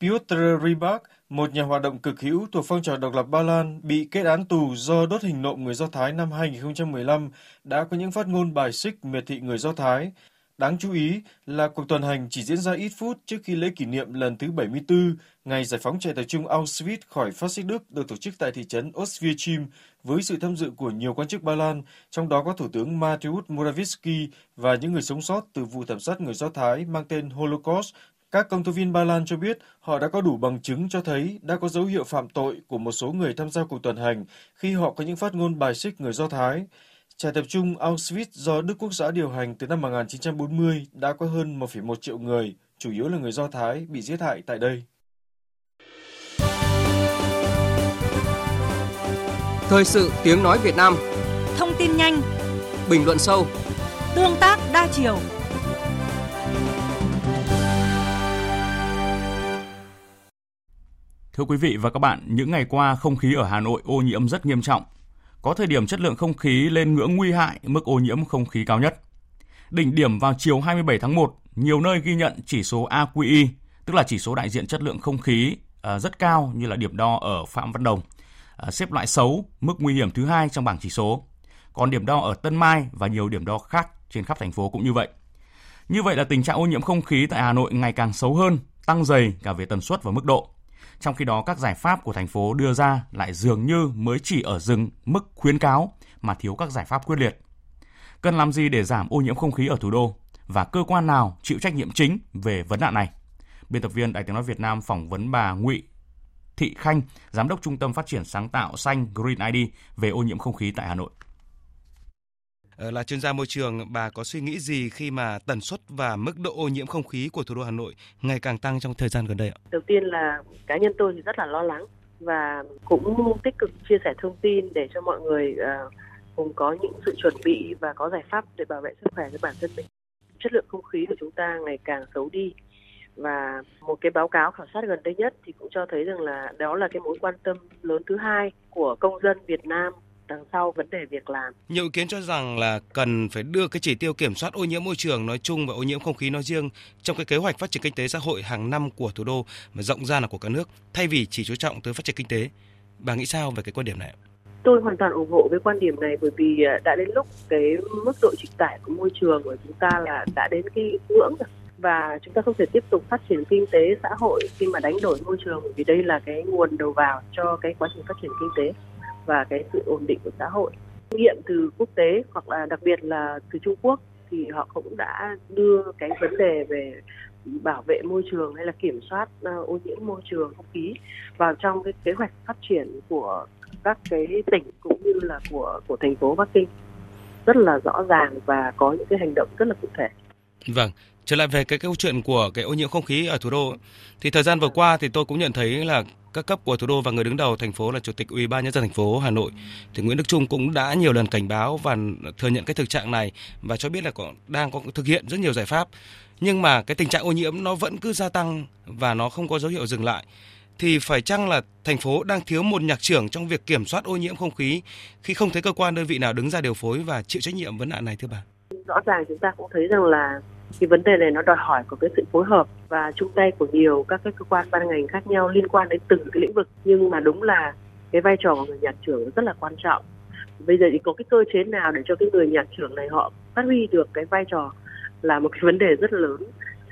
Piotr Rybak, một nhà hoạt động cực hữu thuộc phong trào độc lập Ba Lan, bị kết án tù do đốt hình nộm người Do Thái năm 2015, đã có những phát ngôn bài xích miệt thị người Do Thái. Đáng chú ý là cuộc tuần hành chỉ diễn ra ít phút trước khi lễ kỷ niệm lần thứ 74 ngày giải phóng trại tập trung Auschwitz khỏi phát xít Đức được tổ chức tại thị trấn Oswiecim với sự tham dự của nhiều quan chức Ba Lan, trong đó có Thủ tướng Mateusz Morawiecki và những người sống sót từ vụ thảm sát người Do Thái mang tên Holocaust các công tố viên Ba Lan cho biết họ đã có đủ bằng chứng cho thấy đã có dấu hiệu phạm tội của một số người tham gia cuộc tuần hành khi họ có những phát ngôn bài xích người Do Thái. Trại tập trung Auschwitz do Đức Quốc xã điều hành từ năm 1940 đã có hơn 1,1 triệu người, chủ yếu là người Do Thái, bị giết hại tại đây. Thời sự tiếng nói Việt Nam Thông tin nhanh Bình luận sâu Tương tác đa chiều Thưa quý vị và các bạn, những ngày qua không khí ở Hà Nội ô nhiễm rất nghiêm trọng. Có thời điểm chất lượng không khí lên ngưỡng nguy hại, mức ô nhiễm không khí cao nhất. Đỉnh điểm vào chiều 27 tháng 1, nhiều nơi ghi nhận chỉ số AQI, tức là chỉ số đại diện chất lượng không khí à, rất cao như là điểm đo ở Phạm Văn Đồng, à, xếp loại xấu, mức nguy hiểm thứ hai trong bảng chỉ số. Còn điểm đo ở Tân Mai và nhiều điểm đo khác trên khắp thành phố cũng như vậy. Như vậy là tình trạng ô nhiễm không khí tại Hà Nội ngày càng xấu hơn, tăng dày cả về tần suất và mức độ. Trong khi đó các giải pháp của thành phố đưa ra lại dường như mới chỉ ở dừng mức khuyến cáo mà thiếu các giải pháp quyết liệt. Cần làm gì để giảm ô nhiễm không khí ở thủ đô và cơ quan nào chịu trách nhiệm chính về vấn nạn này? Biên tập viên Đài Tiếng nói Việt Nam phỏng vấn bà Ngụy Thị Khanh, giám đốc Trung tâm Phát triển sáng tạo xanh Green ID về ô nhiễm không khí tại Hà Nội. Ờ, là chuyên gia môi trường, bà có suy nghĩ gì khi mà tần suất và mức độ ô nhiễm không khí của thủ đô Hà Nội ngày càng tăng trong thời gian gần đây ạ? Đầu tiên là cá nhân tôi thì rất là lo lắng và cũng tích cực chia sẻ thông tin để cho mọi người uh, cùng có những sự chuẩn bị và có giải pháp để bảo vệ sức khỏe cho bản thân mình. Chất lượng không khí của chúng ta ngày càng xấu đi và một cái báo cáo khảo sát gần đây nhất thì cũng cho thấy rằng là đó là cái mối quan tâm lớn thứ hai của công dân Việt Nam đằng sau vấn đề việc làm. Nhiều ý kiến cho rằng là cần phải đưa cái chỉ tiêu kiểm soát ô nhiễm môi trường nói chung và ô nhiễm không khí nói riêng trong cái kế hoạch phát triển kinh tế xã hội hàng năm của thủ đô mà rộng ra là của cả nước thay vì chỉ chú trọng tới phát triển kinh tế. Bà nghĩ sao về cái quan điểm này? Tôi hoàn toàn ủng hộ với quan điểm này bởi vì à, đã đến lúc cái mức độ chịu tải của môi trường của chúng ta là đã đến cái ngưỡng rồi và chúng ta không thể tiếp tục phát triển kinh tế xã hội khi mà đánh đổi môi trường vì đây là cái nguồn đầu vào cho cái quá trình phát triển kinh tế và cái sự ổn định của xã hội nghiệm từ quốc tế hoặc là đặc biệt là từ Trung Quốc thì họ cũng đã đưa cái vấn đề về bảo vệ môi trường hay là kiểm soát ờ, ô nhiễm môi trường không khí vào trong cái kế hoạch phát triển của các cái tỉnh cũng như là của của thành phố Bắc Kinh. rất là rõ ràng và có những cái hành động rất là cụ thể. Vâng, trở lại về cái câu chuyện của cái ô nhiễm không khí ở thủ đô. Thì thời gian vừa qua thì tôi cũng nhận thấy là các cấp của thủ đô và người đứng đầu thành phố là chủ tịch ủy ban nhân dân thành phố Hà Nội thì Nguyễn Đức Trung cũng đã nhiều lần cảnh báo và thừa nhận cái thực trạng này và cho biết là có, đang có thực hiện rất nhiều giải pháp. Nhưng mà cái tình trạng ô nhiễm nó vẫn cứ gia tăng và nó không có dấu hiệu dừng lại. Thì phải chăng là thành phố đang thiếu một nhạc trưởng trong việc kiểm soát ô nhiễm không khí khi không thấy cơ quan đơn vị nào đứng ra điều phối và chịu trách nhiệm vấn nạn này thưa bà? Rõ ràng chúng ta cũng thấy rằng là cái vấn đề này nó đòi hỏi của cái sự phối hợp và chung tay của nhiều các cái cơ quan ban ngành khác nhau liên quan đến từng cái lĩnh vực. Nhưng mà đúng là cái vai trò của người nhạc trưởng rất là quan trọng. Bây giờ thì có cái cơ chế nào để cho cái người nhạc trưởng này họ phát huy được cái vai trò là một cái vấn đề rất lớn?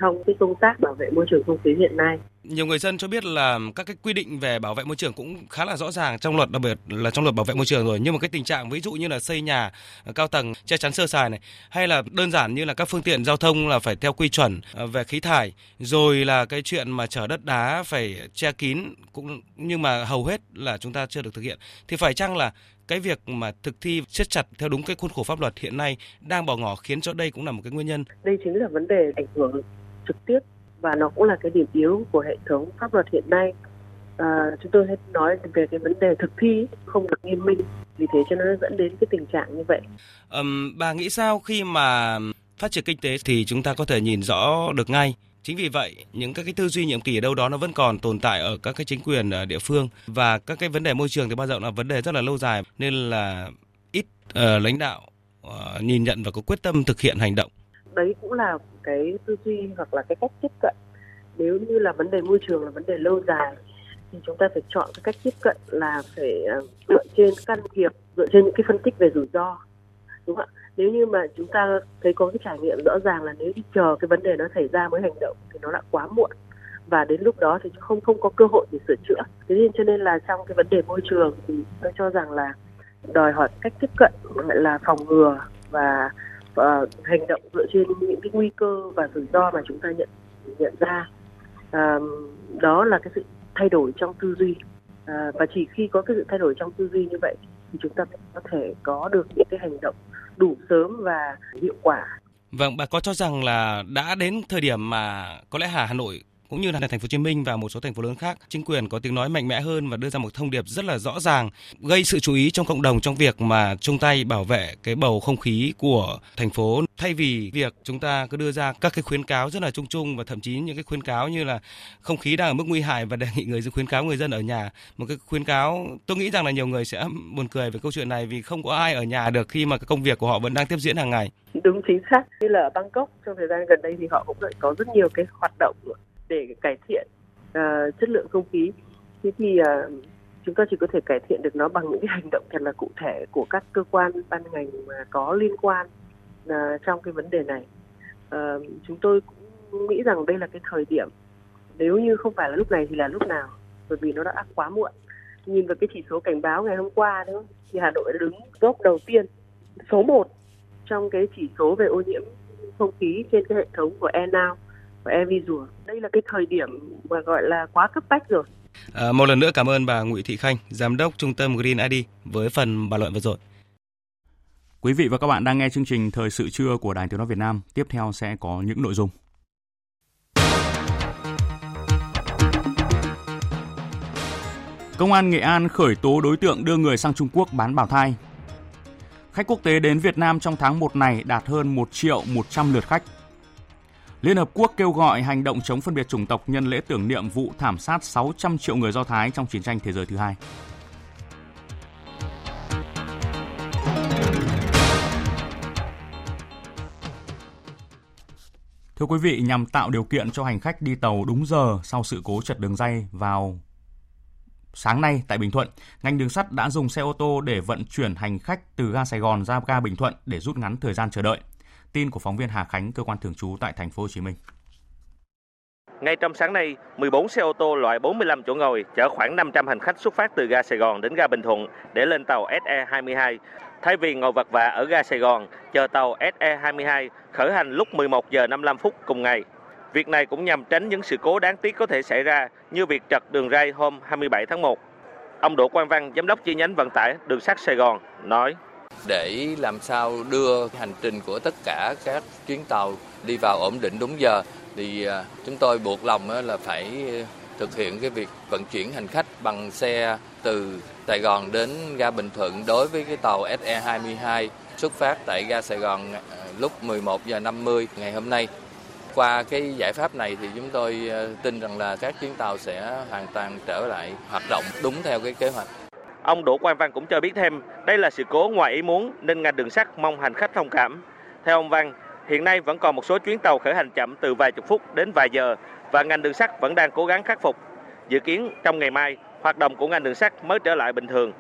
Trong cái công tác bảo vệ môi trường không khí hiện nay. Nhiều người dân cho biết là các cái quy định về bảo vệ môi trường cũng khá là rõ ràng trong luật đặc biệt là trong luật bảo vệ môi trường rồi nhưng mà cái tình trạng ví dụ như là xây nhà cao tầng che chắn sơ sài này hay là đơn giản như là các phương tiện giao thông là phải theo quy chuẩn ờ, về khí thải rồi là cái chuyện mà chở đất đá phải che kín cũng nhưng mà hầu hết là chúng ta chưa được thực hiện thì phải chăng là cái việc mà thực thi siết chặt theo đúng cái khuôn khổ pháp luật hiện nay đang bỏ ngỏ khiến cho đây cũng là một cái nguyên nhân. Đây chính là vấn đề ảnh hưởng trực tiếp và nó cũng là cái điểm yếu của hệ thống pháp luật hiện nay. À, chúng tôi hay nói về cái vấn đề thực thi không được nghiêm minh, vì thế cho nó dẫn đến cái tình trạng như vậy. Um, bà nghĩ sao khi mà phát triển kinh tế thì chúng ta có thể nhìn rõ được ngay Chính vì vậy, những các cái tư duy nhiệm kỳ ở đâu đó nó vẫn còn tồn tại ở các cái chính quyền ở địa phương và các cái vấn đề môi trường thì bao giờ là vấn đề rất là lâu dài nên là ít uh, lãnh đạo uh, nhìn nhận và có quyết tâm thực hiện hành động. Đấy cũng là cái tư duy hoặc là cái cách tiếp cận. Nếu như là vấn đề môi trường là vấn đề lâu dài thì chúng ta phải chọn cái cách tiếp cận là phải ờ, dựa trên can thiệp, dựa trên những cái phân tích về rủi ro. Đúng không ạ? nếu như mà chúng ta thấy có cái trải nghiệm rõ ràng là nếu đi chờ cái vấn đề nó xảy ra mới hành động thì nó đã quá muộn và đến lúc đó thì không không có cơ hội để sửa chữa thế nên cho nên là trong cái vấn đề môi trường thì tôi cho rằng là đòi hỏi cách tiếp cận gọi là phòng ngừa và uh, hành động dựa trên những cái nguy cơ và rủi ro mà chúng ta nhận nhận ra uh, đó là cái sự thay đổi trong tư duy uh, và chỉ khi có cái sự thay đổi trong tư duy như vậy thì chúng ta có thể có được những cái hành động đủ sớm và hiệu quả. Vâng, bà có cho rằng là đã đến thời điểm mà có lẽ Hà Nội cũng như là thành phố Hồ Chí Minh và một số thành phố lớn khác, chính quyền có tiếng nói mạnh mẽ hơn và đưa ra một thông điệp rất là rõ ràng, gây sự chú ý trong cộng đồng trong việc mà chung tay bảo vệ cái bầu không khí của thành phố. Thay vì việc chúng ta cứ đưa ra các cái khuyến cáo rất là chung chung và thậm chí những cái khuyến cáo như là không khí đang ở mức nguy hại và đề nghị người dân khuyến cáo người dân ở nhà một cái khuyến cáo tôi nghĩ rằng là nhiều người sẽ buồn cười về câu chuyện này vì không có ai ở nhà được khi mà cái công việc của họ vẫn đang tiếp diễn hàng ngày. Đúng chính xác. Như là ở Bangkok trong thời gian gần đây thì họ cũng lại có rất nhiều cái hoạt động để cải thiện uh, chất lượng không khí. Thế thì uh, chúng ta chỉ có thể cải thiện được nó bằng những cái hành động thật là cụ thể của các cơ quan ban ngành mà có liên quan uh, trong cái vấn đề này. Uh, chúng tôi cũng nghĩ rằng đây là cái thời điểm nếu như không phải là lúc này thì là lúc nào bởi vì nó đã quá muộn. Nhìn vào cái chỉ số cảnh báo ngày hôm qua đúng không? thì Hà Nội đã đứng top đầu tiên số 1 trong cái chỉ số về ô nhiễm không khí trên cái hệ thống của ENOW eVisual. Đây là cái thời điểm mà gọi là quá cấp bách rồi. À, một lần nữa cảm ơn bà Nguyễn Thị Khanh, giám đốc trung tâm Green ID với phần bàn luận vừa rồi. Quý vị và các bạn đang nghe chương trình Thời sự trưa của Đài Tiếng nói Việt Nam. Tiếp theo sẽ có những nội dung. Công an Nghệ An khởi tố đối tượng đưa người sang Trung Quốc bán bảo thai. Khách quốc tế đến Việt Nam trong tháng 1 này đạt hơn 1 triệu 100 lượt khách. Liên Hợp Quốc kêu gọi hành động chống phân biệt chủng tộc nhân lễ tưởng niệm vụ thảm sát 600 triệu người Do Thái trong chiến tranh thế giới thứ hai. Thưa quý vị, nhằm tạo điều kiện cho hành khách đi tàu đúng giờ sau sự cố chật đường dây vào sáng nay tại Bình Thuận, ngành đường sắt đã dùng xe ô tô để vận chuyển hành khách từ ga Sài Gòn ra ga Bình Thuận để rút ngắn thời gian chờ đợi. Tin của phóng viên Hà Khánh, cơ quan thường trú tại thành phố Hồ Chí Minh. Ngay trong sáng nay, 14 xe ô tô loại 45 chỗ ngồi chở khoảng 500 hành khách xuất phát từ ga Sài Gòn đến ga Bình Thuận để lên tàu SE22. Thay vì ngồi vật vả ở ga Sài Gòn, chờ tàu SE22 khởi hành lúc 11 giờ 55 phút cùng ngày. Việc này cũng nhằm tránh những sự cố đáng tiếc có thể xảy ra như việc trật đường ray hôm 27 tháng 1. Ông Đỗ Quang Văn, giám đốc chi nhánh vận tải đường sắt Sài Gòn nói: để làm sao đưa hành trình của tất cả các chuyến tàu đi vào ổn định đúng giờ thì à, chúng tôi buộc lòng là phải thực hiện cái việc vận chuyển hành khách bằng xe từ Sài Gòn đến ga Bình Thuận đối với cái tàu SE22 xuất phát tại ga Sài Gòn à, lúc 11 giờ 50 ngày hôm nay. Qua cái giải pháp này thì chúng tôi à, tin rằng là các chuyến tàu sẽ hoàn toàn trở lại hoạt động đúng theo cái kế hoạch. Ông Đỗ Quang Văn cũng cho biết thêm, đây là sự cố ngoài ý muốn nên ngành đường sắt mong hành khách thông cảm. Theo ông Văn, hiện nay vẫn còn một số chuyến tàu khởi hành chậm từ vài chục phút đến vài giờ và ngành đường sắt vẫn đang cố gắng khắc phục. Dự kiến trong ngày mai, hoạt động của ngành đường sắt mới trở lại bình thường.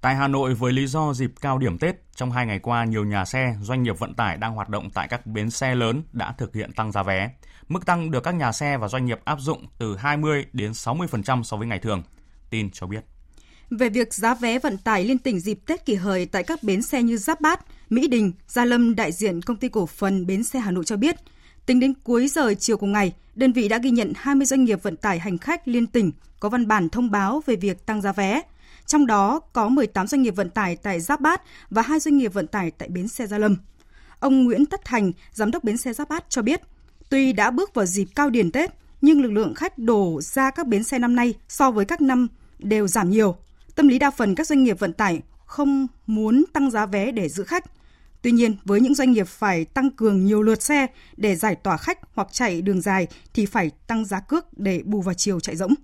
Tại Hà Nội, với lý do dịp cao điểm Tết, trong hai ngày qua, nhiều nhà xe, doanh nghiệp vận tải đang hoạt động tại các bến xe lớn đã thực hiện tăng giá vé. Mức tăng được các nhà xe và doanh nghiệp áp dụng từ 20 đến 60% so với ngày thường. Tin cho biết. Về việc giá vé vận tải liên tỉnh dịp Tết kỷ hợi tại các bến xe như Giáp Bát, Mỹ Đình, Gia Lâm, đại diện công ty cổ phần Bến xe Hà Nội cho biết, tính đến cuối giờ chiều cùng ngày, đơn vị đã ghi nhận 20 doanh nghiệp vận tải hành khách liên tỉnh có văn bản thông báo về việc tăng giá vé. Trong đó có 18 doanh nghiệp vận tải tại Giáp Bát và 2 doanh nghiệp vận tải tại bến xe Gia Lâm. Ông Nguyễn Tất Thành, giám đốc bến xe Giáp Bát cho biết, tuy đã bước vào dịp cao điểm Tết, nhưng lực lượng khách đổ ra các bến xe năm nay so với các năm đều giảm nhiều. Tâm lý đa phần các doanh nghiệp vận tải không muốn tăng giá vé để giữ khách. Tuy nhiên, với những doanh nghiệp phải tăng cường nhiều lượt xe để giải tỏa khách hoặc chạy đường dài thì phải tăng giá cước để bù vào chiều chạy rỗng.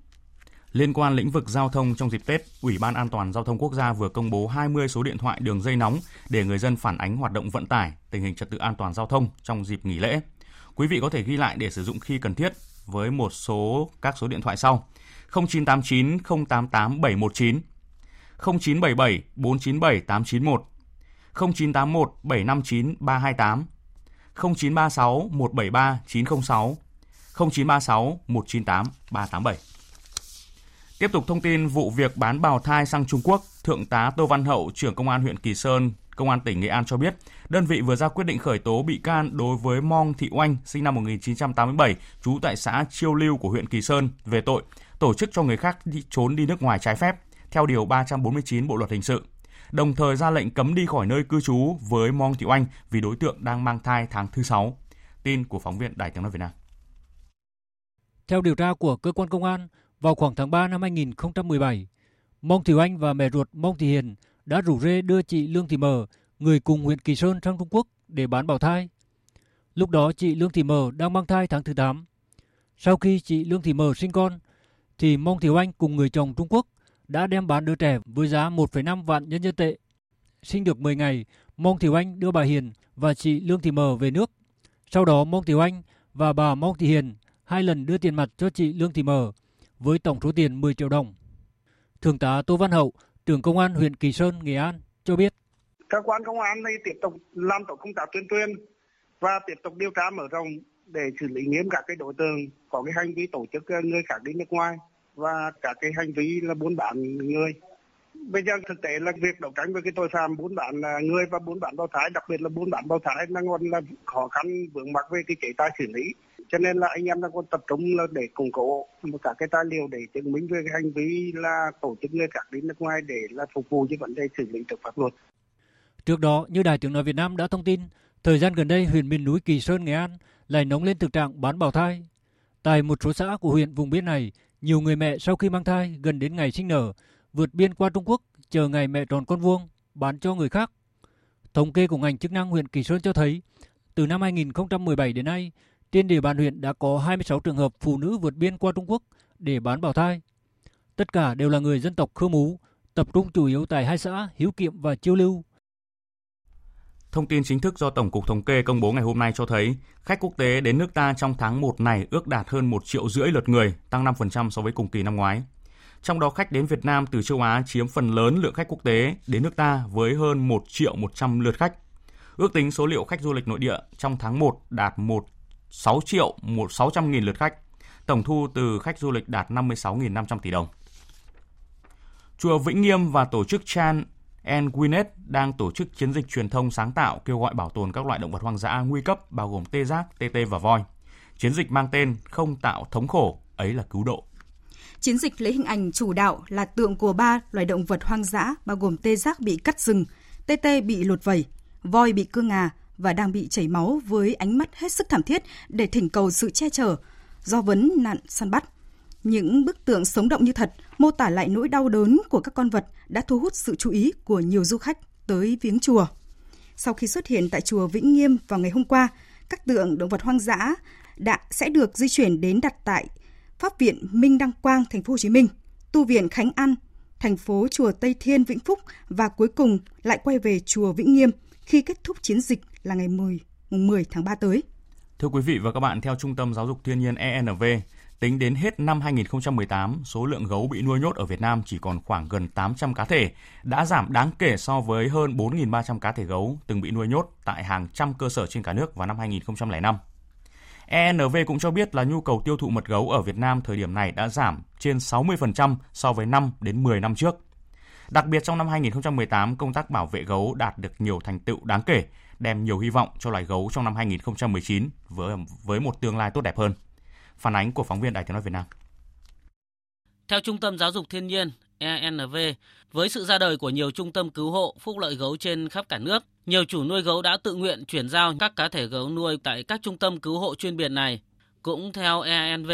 Liên quan lĩnh vực giao thông trong dịp Tết, Ủy ban An toàn Giao thông Quốc gia vừa công bố 20 số điện thoại đường dây nóng để người dân phản ánh hoạt động vận tải, tình hình trật tự an toàn giao thông trong dịp nghỉ lễ. Quý vị có thể ghi lại để sử dụng khi cần thiết với một số các số điện thoại sau: 0989 088 719, 0977 497 891, 0981 759 328, 0936 173 906, 0936 198 387. Tiếp tục thông tin vụ việc bán bào thai sang Trung Quốc, Thượng tá Tô Văn Hậu, trưởng Công an huyện Kỳ Sơn, Công an tỉnh Nghệ An cho biết, đơn vị vừa ra quyết định khởi tố bị can đối với Mong Thị Oanh, sinh năm 1987, trú tại xã Chiêu Lưu của huyện Kỳ Sơn, về tội tổ chức cho người khác đi, trốn đi nước ngoài trái phép, theo Điều 349 Bộ Luật Hình sự. Đồng thời ra lệnh cấm đi khỏi nơi cư trú với Mong Thị Oanh vì đối tượng đang mang thai tháng thứ 6. Tin của phóng viên Đài tiếng nói Việt Nam. Theo điều tra của cơ quan công an, vào khoảng tháng 3 năm 2017, Mong Thị Oanh và mẹ ruột Mong Thị Hiền đã rủ rê đưa chị Lương Thị Mờ, người cùng huyện Kỳ Sơn sang Trung Quốc để bán bào thai. Lúc đó chị Lương Thị Mờ đang mang thai tháng thứ 8. Sau khi chị Lương Thị Mờ sinh con, thì Mong Thị Oanh cùng người chồng Trung Quốc đã đem bán đứa trẻ với giá 1,5 vạn nhân dân tệ. Sinh được 10 ngày, Mong Thị Oanh đưa bà Hiền và chị Lương Thị Mờ về nước. Sau đó Mong Thị Oanh và bà Mong Thị Hiền hai lần đưa tiền mặt cho chị Lương Thị Mờ với tổng số tiền 10 triệu đồng. Thượng tá Tô Văn Hậu, trưởng công an huyện Kỳ Sơn, Nghệ An cho biết. Cơ quan công an này tiếp tục làm tổ công tác tuyên truyền và tiếp tục điều tra mở rộng để xử lý nghiêm các cái đối tượng có cái hành vi tổ chức ờ, người khác đi nước ngoài và các cái hành vi là buôn bán người. Bây giờ thực tế là việc đấu tranh với cái tội phạm buôn bán ờ, người và buôn bán bào thai, đặc biệt là buôn bán bào thai đang còn là khó khăn vướng mắc về cái chế tài xử lý cho nên là anh em đang còn tập trung là để củng cố một cả cái tài liệu để chứng minh về cái hành vi là tổ chức người khác đi nước ngoài để là phục vụ cho vấn đề xử lý thực pháp luật. Trước đó, như Đài tiếng nói Việt Nam đã thông tin, thời gian gần đây huyện miền núi Kỳ Sơn, Nghệ An lại nóng lên thực trạng bán bào thai. Tại một số xã của huyện vùng biên này, nhiều người mẹ sau khi mang thai gần đến ngày sinh nở vượt biên qua Trung Quốc chờ ngày mẹ tròn con vuông bán cho người khác. Thống kê của ngành chức năng huyện Kỳ Sơn cho thấy, từ năm 2017 đến nay, trên địa bàn huyện đã có 26 trường hợp phụ nữ vượt biên qua Trung Quốc để bán bào thai. Tất cả đều là người dân tộc Khơ Mú, tập trung chủ yếu tại hai xã Hiếu Kiệm và Chiêu Lưu. Thông tin chính thức do Tổng cục Thống kê công bố ngày hôm nay cho thấy, khách quốc tế đến nước ta trong tháng 1 này ước đạt hơn 1 triệu rưỡi lượt người, tăng 5% so với cùng kỳ năm ngoái. Trong đó khách đến Việt Nam từ châu Á chiếm phần lớn lượng khách quốc tế đến nước ta với hơn 1 triệu 100 lượt khách. Ước tính số liệu khách du lịch nội địa trong tháng 1 đạt 1 6 triệu 600 nghìn lượt khách. Tổng thu từ khách du lịch đạt 56.500 tỷ đồng. Chùa Vĩnh Nghiêm và tổ chức Chan and Gwyneth đang tổ chức chiến dịch truyền thông sáng tạo kêu gọi bảo tồn các loại động vật hoang dã nguy cấp bao gồm tê giác, tê tê và voi. Chiến dịch mang tên Không tạo thống khổ, ấy là cứu độ. Chiến dịch lấy hình ảnh chủ đạo là tượng của ba loài động vật hoang dã bao gồm tê giác bị cắt rừng, tê tê bị lột vẩy, voi bị cưa ngà và đang bị chảy máu với ánh mắt hết sức thảm thiết để thỉnh cầu sự che chở do vấn nạn săn bắt. Những bức tượng sống động như thật mô tả lại nỗi đau đớn của các con vật đã thu hút sự chú ý của nhiều du khách tới viếng chùa. Sau khi xuất hiện tại chùa Vĩnh Nghiêm vào ngày hôm qua, các tượng động vật hoang dã đã sẽ được di chuyển đến đặt tại Pháp viện Minh Đăng Quang, thành phố Hồ Chí Minh, tu viện Khánh An, thành phố chùa Tây Thiên Vĩnh Phúc và cuối cùng lại quay về chùa Vĩnh Nghiêm khi kết thúc chiến dịch là ngày 10 10 tháng 3 tới. Thưa quý vị và các bạn, theo Trung tâm Giáo dục Thiên nhiên ENV, tính đến hết năm 2018, số lượng gấu bị nuôi nhốt ở Việt Nam chỉ còn khoảng gần 800 cá thể, đã giảm đáng kể so với hơn 4.300 cá thể gấu từng bị nuôi nhốt tại hàng trăm cơ sở trên cả nước vào năm 2005. ENV cũng cho biết là nhu cầu tiêu thụ mật gấu ở Việt Nam thời điểm này đã giảm trên 60% so với 5 đến 10 năm trước. Đặc biệt trong năm 2018, công tác bảo vệ gấu đạt được nhiều thành tựu đáng kể, đem nhiều hy vọng cho loài gấu trong năm 2019 với với một tương lai tốt đẹp hơn. Phản ánh của phóng viên Đài Tiếng nói Việt Nam. Theo Trung tâm Giáo dục Thiên nhiên ENV, với sự ra đời của nhiều trung tâm cứu hộ phúc lợi gấu trên khắp cả nước, nhiều chủ nuôi gấu đã tự nguyện chuyển giao các cá thể gấu nuôi tại các trung tâm cứu hộ chuyên biệt này. Cũng theo ENV,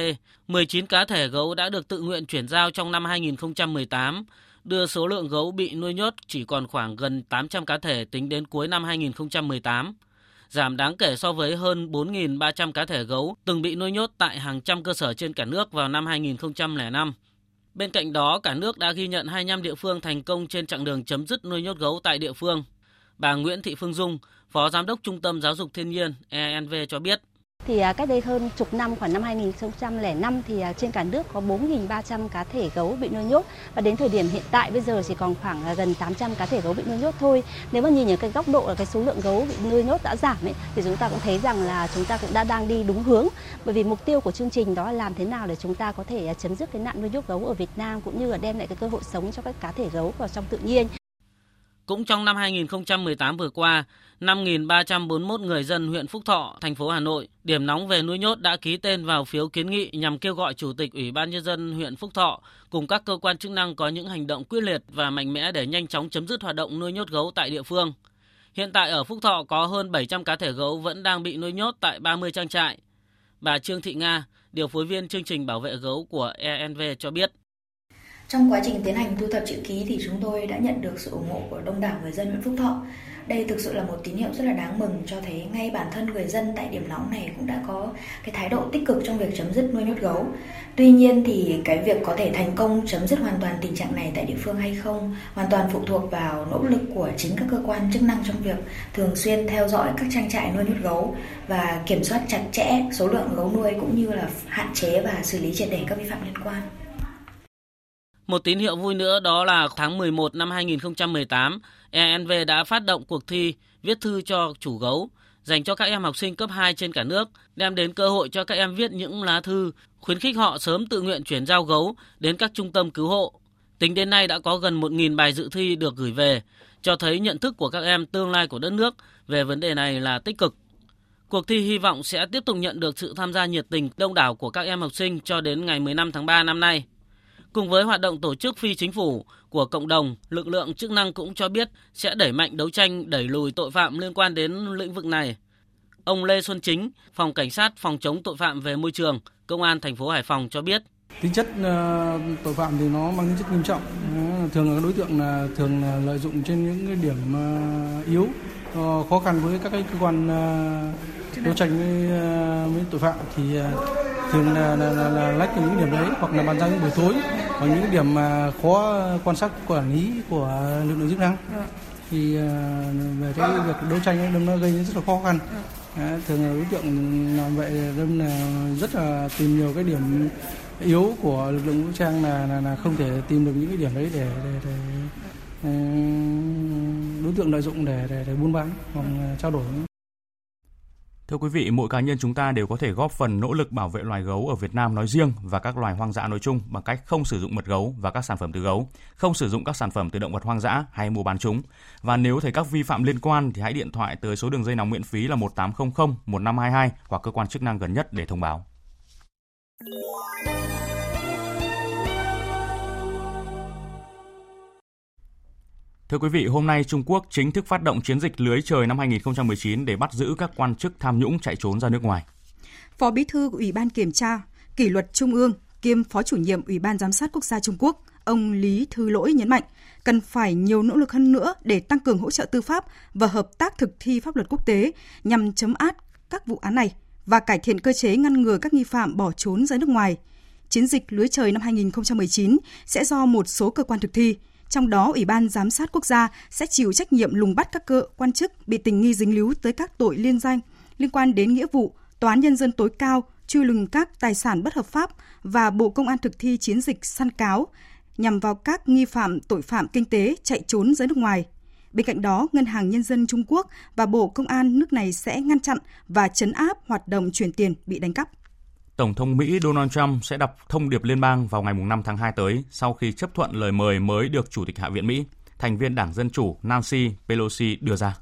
19 cá thể gấu đã được tự nguyện chuyển giao trong năm 2018, đưa số lượng gấu bị nuôi nhốt chỉ còn khoảng gần 800 cá thể tính đến cuối năm 2018, giảm đáng kể so với hơn 4.300 cá thể gấu từng bị nuôi nhốt tại hàng trăm cơ sở trên cả nước vào năm 2005. Bên cạnh đó, cả nước đã ghi nhận 25 địa phương thành công trên chặng đường chấm dứt nuôi nhốt gấu tại địa phương. Bà Nguyễn Thị Phương Dung, Phó Giám đốc Trung tâm Giáo dục Thiên nhiên ENV cho biết. Thì à, cách đây hơn chục năm, khoảng năm 2005 thì à, trên cả nước có 4.300 cá thể gấu bị nuôi nhốt và đến thời điểm hiện tại bây giờ chỉ còn khoảng à, gần 800 cá thể gấu bị nuôi nhốt thôi. Nếu mà nhìn những cái góc độ là cái số lượng gấu bị nuôi nhốt đã giảm ấy, thì chúng ta cũng thấy rằng là chúng ta cũng đã đang đi đúng hướng. Bởi vì mục tiêu của chương trình đó là làm thế nào để chúng ta có thể chấm dứt cái nạn nuôi nhốt gấu ở Việt Nam cũng như là đem lại cái cơ hội sống cho các cá thể gấu vào trong tự nhiên. Cũng trong năm 2018 vừa qua, 5.341 người dân huyện Phúc Thọ, thành phố Hà Nội, điểm nóng về nuôi nhốt đã ký tên vào phiếu kiến nghị nhằm kêu gọi Chủ tịch Ủy ban Nhân dân huyện Phúc Thọ cùng các cơ quan chức năng có những hành động quyết liệt và mạnh mẽ để nhanh chóng chấm dứt hoạt động nuôi nhốt gấu tại địa phương. Hiện tại ở Phúc Thọ có hơn 700 cá thể gấu vẫn đang bị nuôi nhốt tại 30 trang trại. Bà Trương Thị Nga, điều phối viên chương trình bảo vệ gấu của ENV cho biết. Trong quá trình tiến hành thu thập chữ ký thì chúng tôi đã nhận được sự ủng hộ của đông đảo người dân huyện Phúc Thọ. Đây thực sự là một tín hiệu rất là đáng mừng cho thấy ngay bản thân người dân tại điểm nóng này cũng đã có cái thái độ tích cực trong việc chấm dứt nuôi nhốt gấu. Tuy nhiên thì cái việc có thể thành công chấm dứt hoàn toàn tình trạng này tại địa phương hay không, hoàn toàn phụ thuộc vào nỗ lực của chính các cơ quan chức năng trong việc thường xuyên theo dõi các trang trại nuôi nhốt gấu và kiểm soát chặt chẽ số lượng gấu nuôi cũng như là hạn chế và xử lý triệt để các vi phạm liên quan. Một tín hiệu vui nữa đó là tháng 11 năm 2018, ENV đã phát động cuộc thi viết thư cho chủ gấu dành cho các em học sinh cấp 2 trên cả nước, đem đến cơ hội cho các em viết những lá thư khuyến khích họ sớm tự nguyện chuyển giao gấu đến các trung tâm cứu hộ. Tính đến nay đã có gần 1.000 bài dự thi được gửi về, cho thấy nhận thức của các em tương lai của đất nước về vấn đề này là tích cực. Cuộc thi hy vọng sẽ tiếp tục nhận được sự tham gia nhiệt tình đông đảo của các em học sinh cho đến ngày 15 tháng 3 năm nay. Cùng với hoạt động tổ chức phi chính phủ của cộng đồng, lực lượng chức năng cũng cho biết sẽ đẩy mạnh đấu tranh đẩy lùi tội phạm liên quan đến lĩnh vực này. Ông Lê Xuân Chính, Phòng Cảnh sát Phòng chống tội phạm về môi trường, Công an thành phố Hải Phòng cho biết. Tính chất uh, tội phạm thì nó mang tính chất nghiêm trọng. Thường là các đối tượng là thường là lợi dụng trên những cái điểm uh, yếu, uh, khó khăn với các cái cơ quan uh, đấu tranh với, uh, với tội phạm thì uh, thường là, là, là, là lách những điểm đấy hoặc là bàn giao những buổi tối hoặc những điểm mà khó quan sát quản lý của lực lượng chức năng. Thì về cái việc đấu tranh đâm nó gây rất là khó khăn. À, thường là đối tượng làm vậy đâm là rất là tìm nhiều cái điểm yếu của lực lượng vũ trang là, là, là không thể tìm được những cái điểm đấy để, để, để, ờ, đối tượng lợi dụng để, để, để buôn bán hoặc trao đổi Thưa quý vị, mỗi cá nhân chúng ta đều có thể góp phần nỗ lực bảo vệ loài gấu ở Việt Nam nói riêng và các loài hoang dã nói chung bằng cách không sử dụng mật gấu và các sản phẩm từ gấu, không sử dụng các sản phẩm từ động vật hoang dã hay mua bán chúng. Và nếu thấy các vi phạm liên quan thì hãy điện thoại tới số đường dây nóng miễn phí là 1800 1522 hoặc cơ quan chức năng gần nhất để thông báo. Thưa quý vị, hôm nay Trung Quốc chính thức phát động chiến dịch lưới trời năm 2019 để bắt giữ các quan chức tham nhũng chạy trốn ra nước ngoài. Phó Bí thư Ủy ban Kiểm tra, Kỷ luật Trung ương kiêm Phó chủ nhiệm Ủy ban Giám sát Quốc gia Trung Quốc, ông Lý Thư Lỗi nhấn mạnh, cần phải nhiều nỗ lực hơn nữa để tăng cường hỗ trợ tư pháp và hợp tác thực thi pháp luật quốc tế nhằm chấm át các vụ án này – và cải thiện cơ chế ngăn ngừa các nghi phạm bỏ trốn ra nước ngoài. Chiến dịch lưới trời năm 2019 sẽ do một số cơ quan thực thi, trong đó Ủy ban Giám sát Quốc gia sẽ chịu trách nhiệm lùng bắt các cơ quan chức bị tình nghi dính líu tới các tội liên danh liên quan đến nghĩa vụ Tòa án Nhân dân tối cao truy lùng các tài sản bất hợp pháp và Bộ Công an thực thi chiến dịch săn cáo nhằm vào các nghi phạm tội phạm kinh tế chạy trốn ra nước ngoài. Bên cạnh đó, Ngân hàng Nhân dân Trung Quốc và Bộ Công an nước này sẽ ngăn chặn và chấn áp hoạt động chuyển tiền bị đánh cắp. Tổng thống Mỹ Donald Trump sẽ đọc thông điệp liên bang vào ngày 5 tháng 2 tới sau khi chấp thuận lời mời mới được Chủ tịch Hạ viện Mỹ, thành viên Đảng Dân Chủ Nancy Pelosi đưa ra.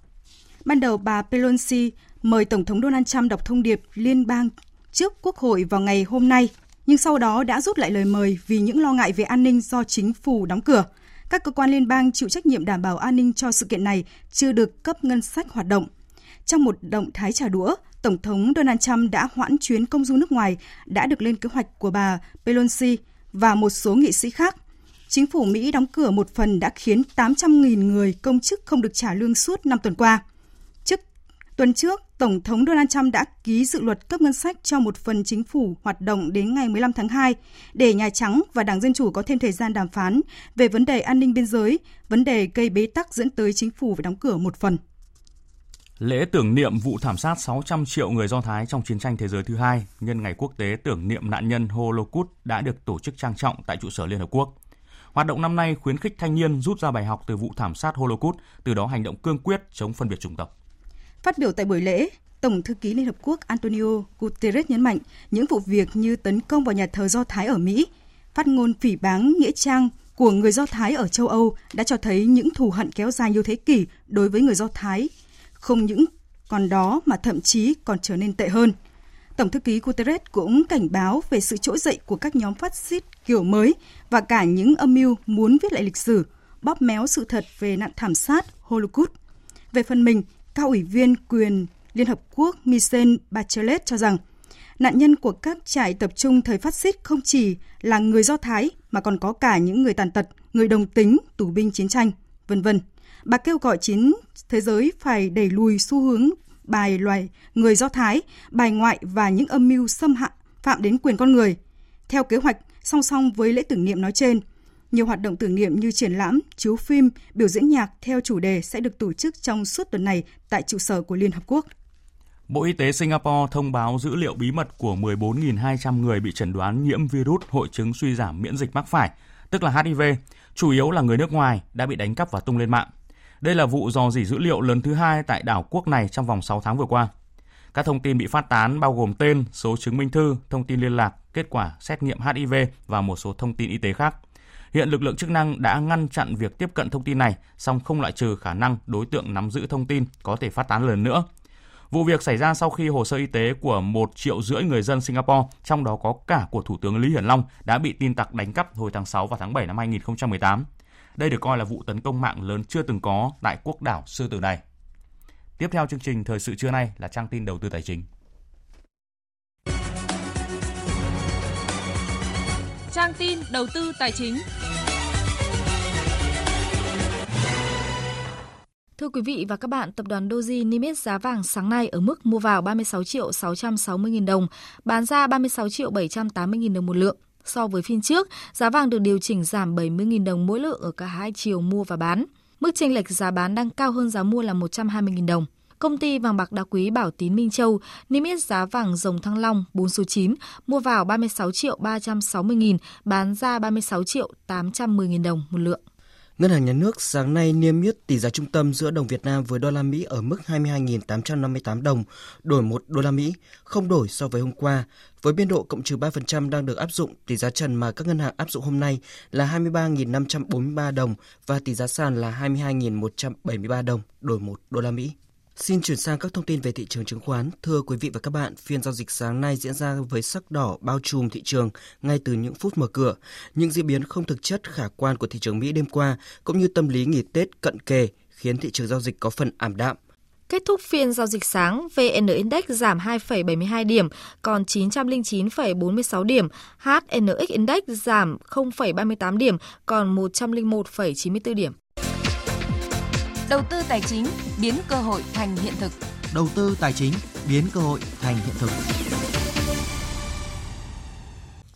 Ban đầu bà Pelosi mời Tổng thống Donald Trump đọc thông điệp liên bang trước Quốc hội vào ngày hôm nay, nhưng sau đó đã rút lại lời mời vì những lo ngại về an ninh do chính phủ đóng cửa. Các cơ quan liên bang chịu trách nhiệm đảm bảo an ninh cho sự kiện này chưa được cấp ngân sách hoạt động. Trong một động thái trả đũa, Tổng thống Donald Trump đã hoãn chuyến công du nước ngoài đã được lên kế hoạch của bà Pelosi và một số nghị sĩ khác. Chính phủ Mỹ đóng cửa một phần đã khiến 800.000 người công chức không được trả lương suốt năm tuần qua. Tuần trước, Tổng thống Donald Trump đã ký dự luật cấp ngân sách cho một phần chính phủ hoạt động đến ngày 15 tháng 2 để Nhà Trắng và Đảng Dân Chủ có thêm thời gian đàm phán về vấn đề an ninh biên giới, vấn đề gây bế tắc dẫn tới chính phủ phải đóng cửa một phần. Lễ tưởng niệm vụ thảm sát 600 triệu người Do Thái trong chiến tranh thế giới thứ hai nhân ngày quốc tế tưởng niệm nạn nhân Holocaust đã được tổ chức trang trọng tại trụ sở Liên Hợp Quốc. Hoạt động năm nay khuyến khích thanh niên rút ra bài học từ vụ thảm sát Holocaust, từ đó hành động cương quyết chống phân biệt chủng tộc. Phát biểu tại buổi lễ, Tổng thư ký Liên Hợp Quốc Antonio Guterres nhấn mạnh những vụ việc như tấn công vào nhà thờ Do Thái ở Mỹ, phát ngôn phỉ báng nghĩa trang của người Do Thái ở châu Âu đã cho thấy những thù hận kéo dài nhiều thế kỷ đối với người Do Thái không những còn đó mà thậm chí còn trở nên tệ hơn. Tổng thư ký Guterres cũng cảnh báo về sự trỗi dậy của các nhóm phát xít kiểu mới và cả những âm mưu muốn viết lại lịch sử, bóp méo sự thật về nạn thảm sát Holocaust. Về phần mình, cao ủy viên quyền Liên Hợp Quốc Michel Bachelet cho rằng nạn nhân của các trại tập trung thời phát xít không chỉ là người Do Thái mà còn có cả những người tàn tật, người đồng tính, tù binh chiến tranh, vân vân. Bà kêu gọi chính thế giới phải đẩy lùi xu hướng bài loài người Do Thái, bài ngoại và những âm mưu xâm hại phạm đến quyền con người. Theo kế hoạch, song song với lễ tưởng niệm nói trên, nhiều hoạt động tưởng niệm như triển lãm, chiếu phim, biểu diễn nhạc theo chủ đề sẽ được tổ chức trong suốt tuần này tại trụ sở của Liên Hợp Quốc. Bộ Y tế Singapore thông báo dữ liệu bí mật của 14.200 người bị chẩn đoán nhiễm virus hội chứng suy giảm miễn dịch mắc phải, tức là HIV, chủ yếu là người nước ngoài đã bị đánh cắp và tung lên mạng. Đây là vụ dò dỉ dữ liệu lớn thứ hai tại đảo quốc này trong vòng 6 tháng vừa qua. Các thông tin bị phát tán bao gồm tên, số chứng minh thư, thông tin liên lạc, kết quả xét nghiệm HIV và một số thông tin y tế khác. Hiện lực lượng chức năng đã ngăn chặn việc tiếp cận thông tin này, song không loại trừ khả năng đối tượng nắm giữ thông tin có thể phát tán lần nữa. Vụ việc xảy ra sau khi hồ sơ y tế của một triệu rưỡi người dân Singapore, trong đó có cả của Thủ tướng Lý Hiển Long, đã bị tin tặc đánh cắp hồi tháng 6 và tháng 7 năm 2018. Đây được coi là vụ tấn công mạng lớn chưa từng có tại quốc đảo Sư Tử này. Tiếp theo chương trình Thời sự trưa nay là trang tin đầu tư tài chính. Trang tin đầu tư tài chính. Thưa quý vị và các bạn, tập đoàn Doji niêm yết giá vàng sáng nay ở mức mua vào 36 triệu 660 000 đồng, bán ra 36 triệu 780 000 đồng một lượng. So với phiên trước, giá vàng được điều chỉnh giảm 70.000 đồng mỗi lượng ở cả hai chiều mua và bán. Mức chênh lệch giá bán đang cao hơn giá mua là 120.000 đồng. Công ty vàng bạc đá quý Bảo Tín Minh Châu niêm yết giá vàng dòng thăng long 4 số 9 mua vào 36 triệu 360 nghìn, bán ra 36 triệu 810 nghìn đồng một lượng. Ngân hàng Nhà nước sáng nay niêm yết tỷ giá trung tâm giữa đồng Việt Nam với đô la Mỹ ở mức 22.858 đồng đổi 1 đô la Mỹ, không đổi so với hôm qua. Với biên độ cộng trừ 3% đang được áp dụng, tỷ giá trần mà các ngân hàng áp dụng hôm nay là 23.543 đồng và tỷ giá sàn là 22.173 đồng đổi 1 đô la Mỹ. Xin chuyển sang các thông tin về thị trường chứng khoán. Thưa quý vị và các bạn, phiên giao dịch sáng nay diễn ra với sắc đỏ bao trùm thị trường ngay từ những phút mở cửa. Những diễn biến không thực chất khả quan của thị trường Mỹ đêm qua cũng như tâm lý nghỉ Tết cận kề khiến thị trường giao dịch có phần ảm đạm. Kết thúc phiên giao dịch sáng, VN Index giảm 2,72 điểm, còn 909,46 điểm. HNX Index giảm 0,38 điểm, còn 101,94 điểm. Đầu tư tài chính biến cơ hội thành hiện thực. Đầu tư tài chính biến cơ hội thành hiện thực.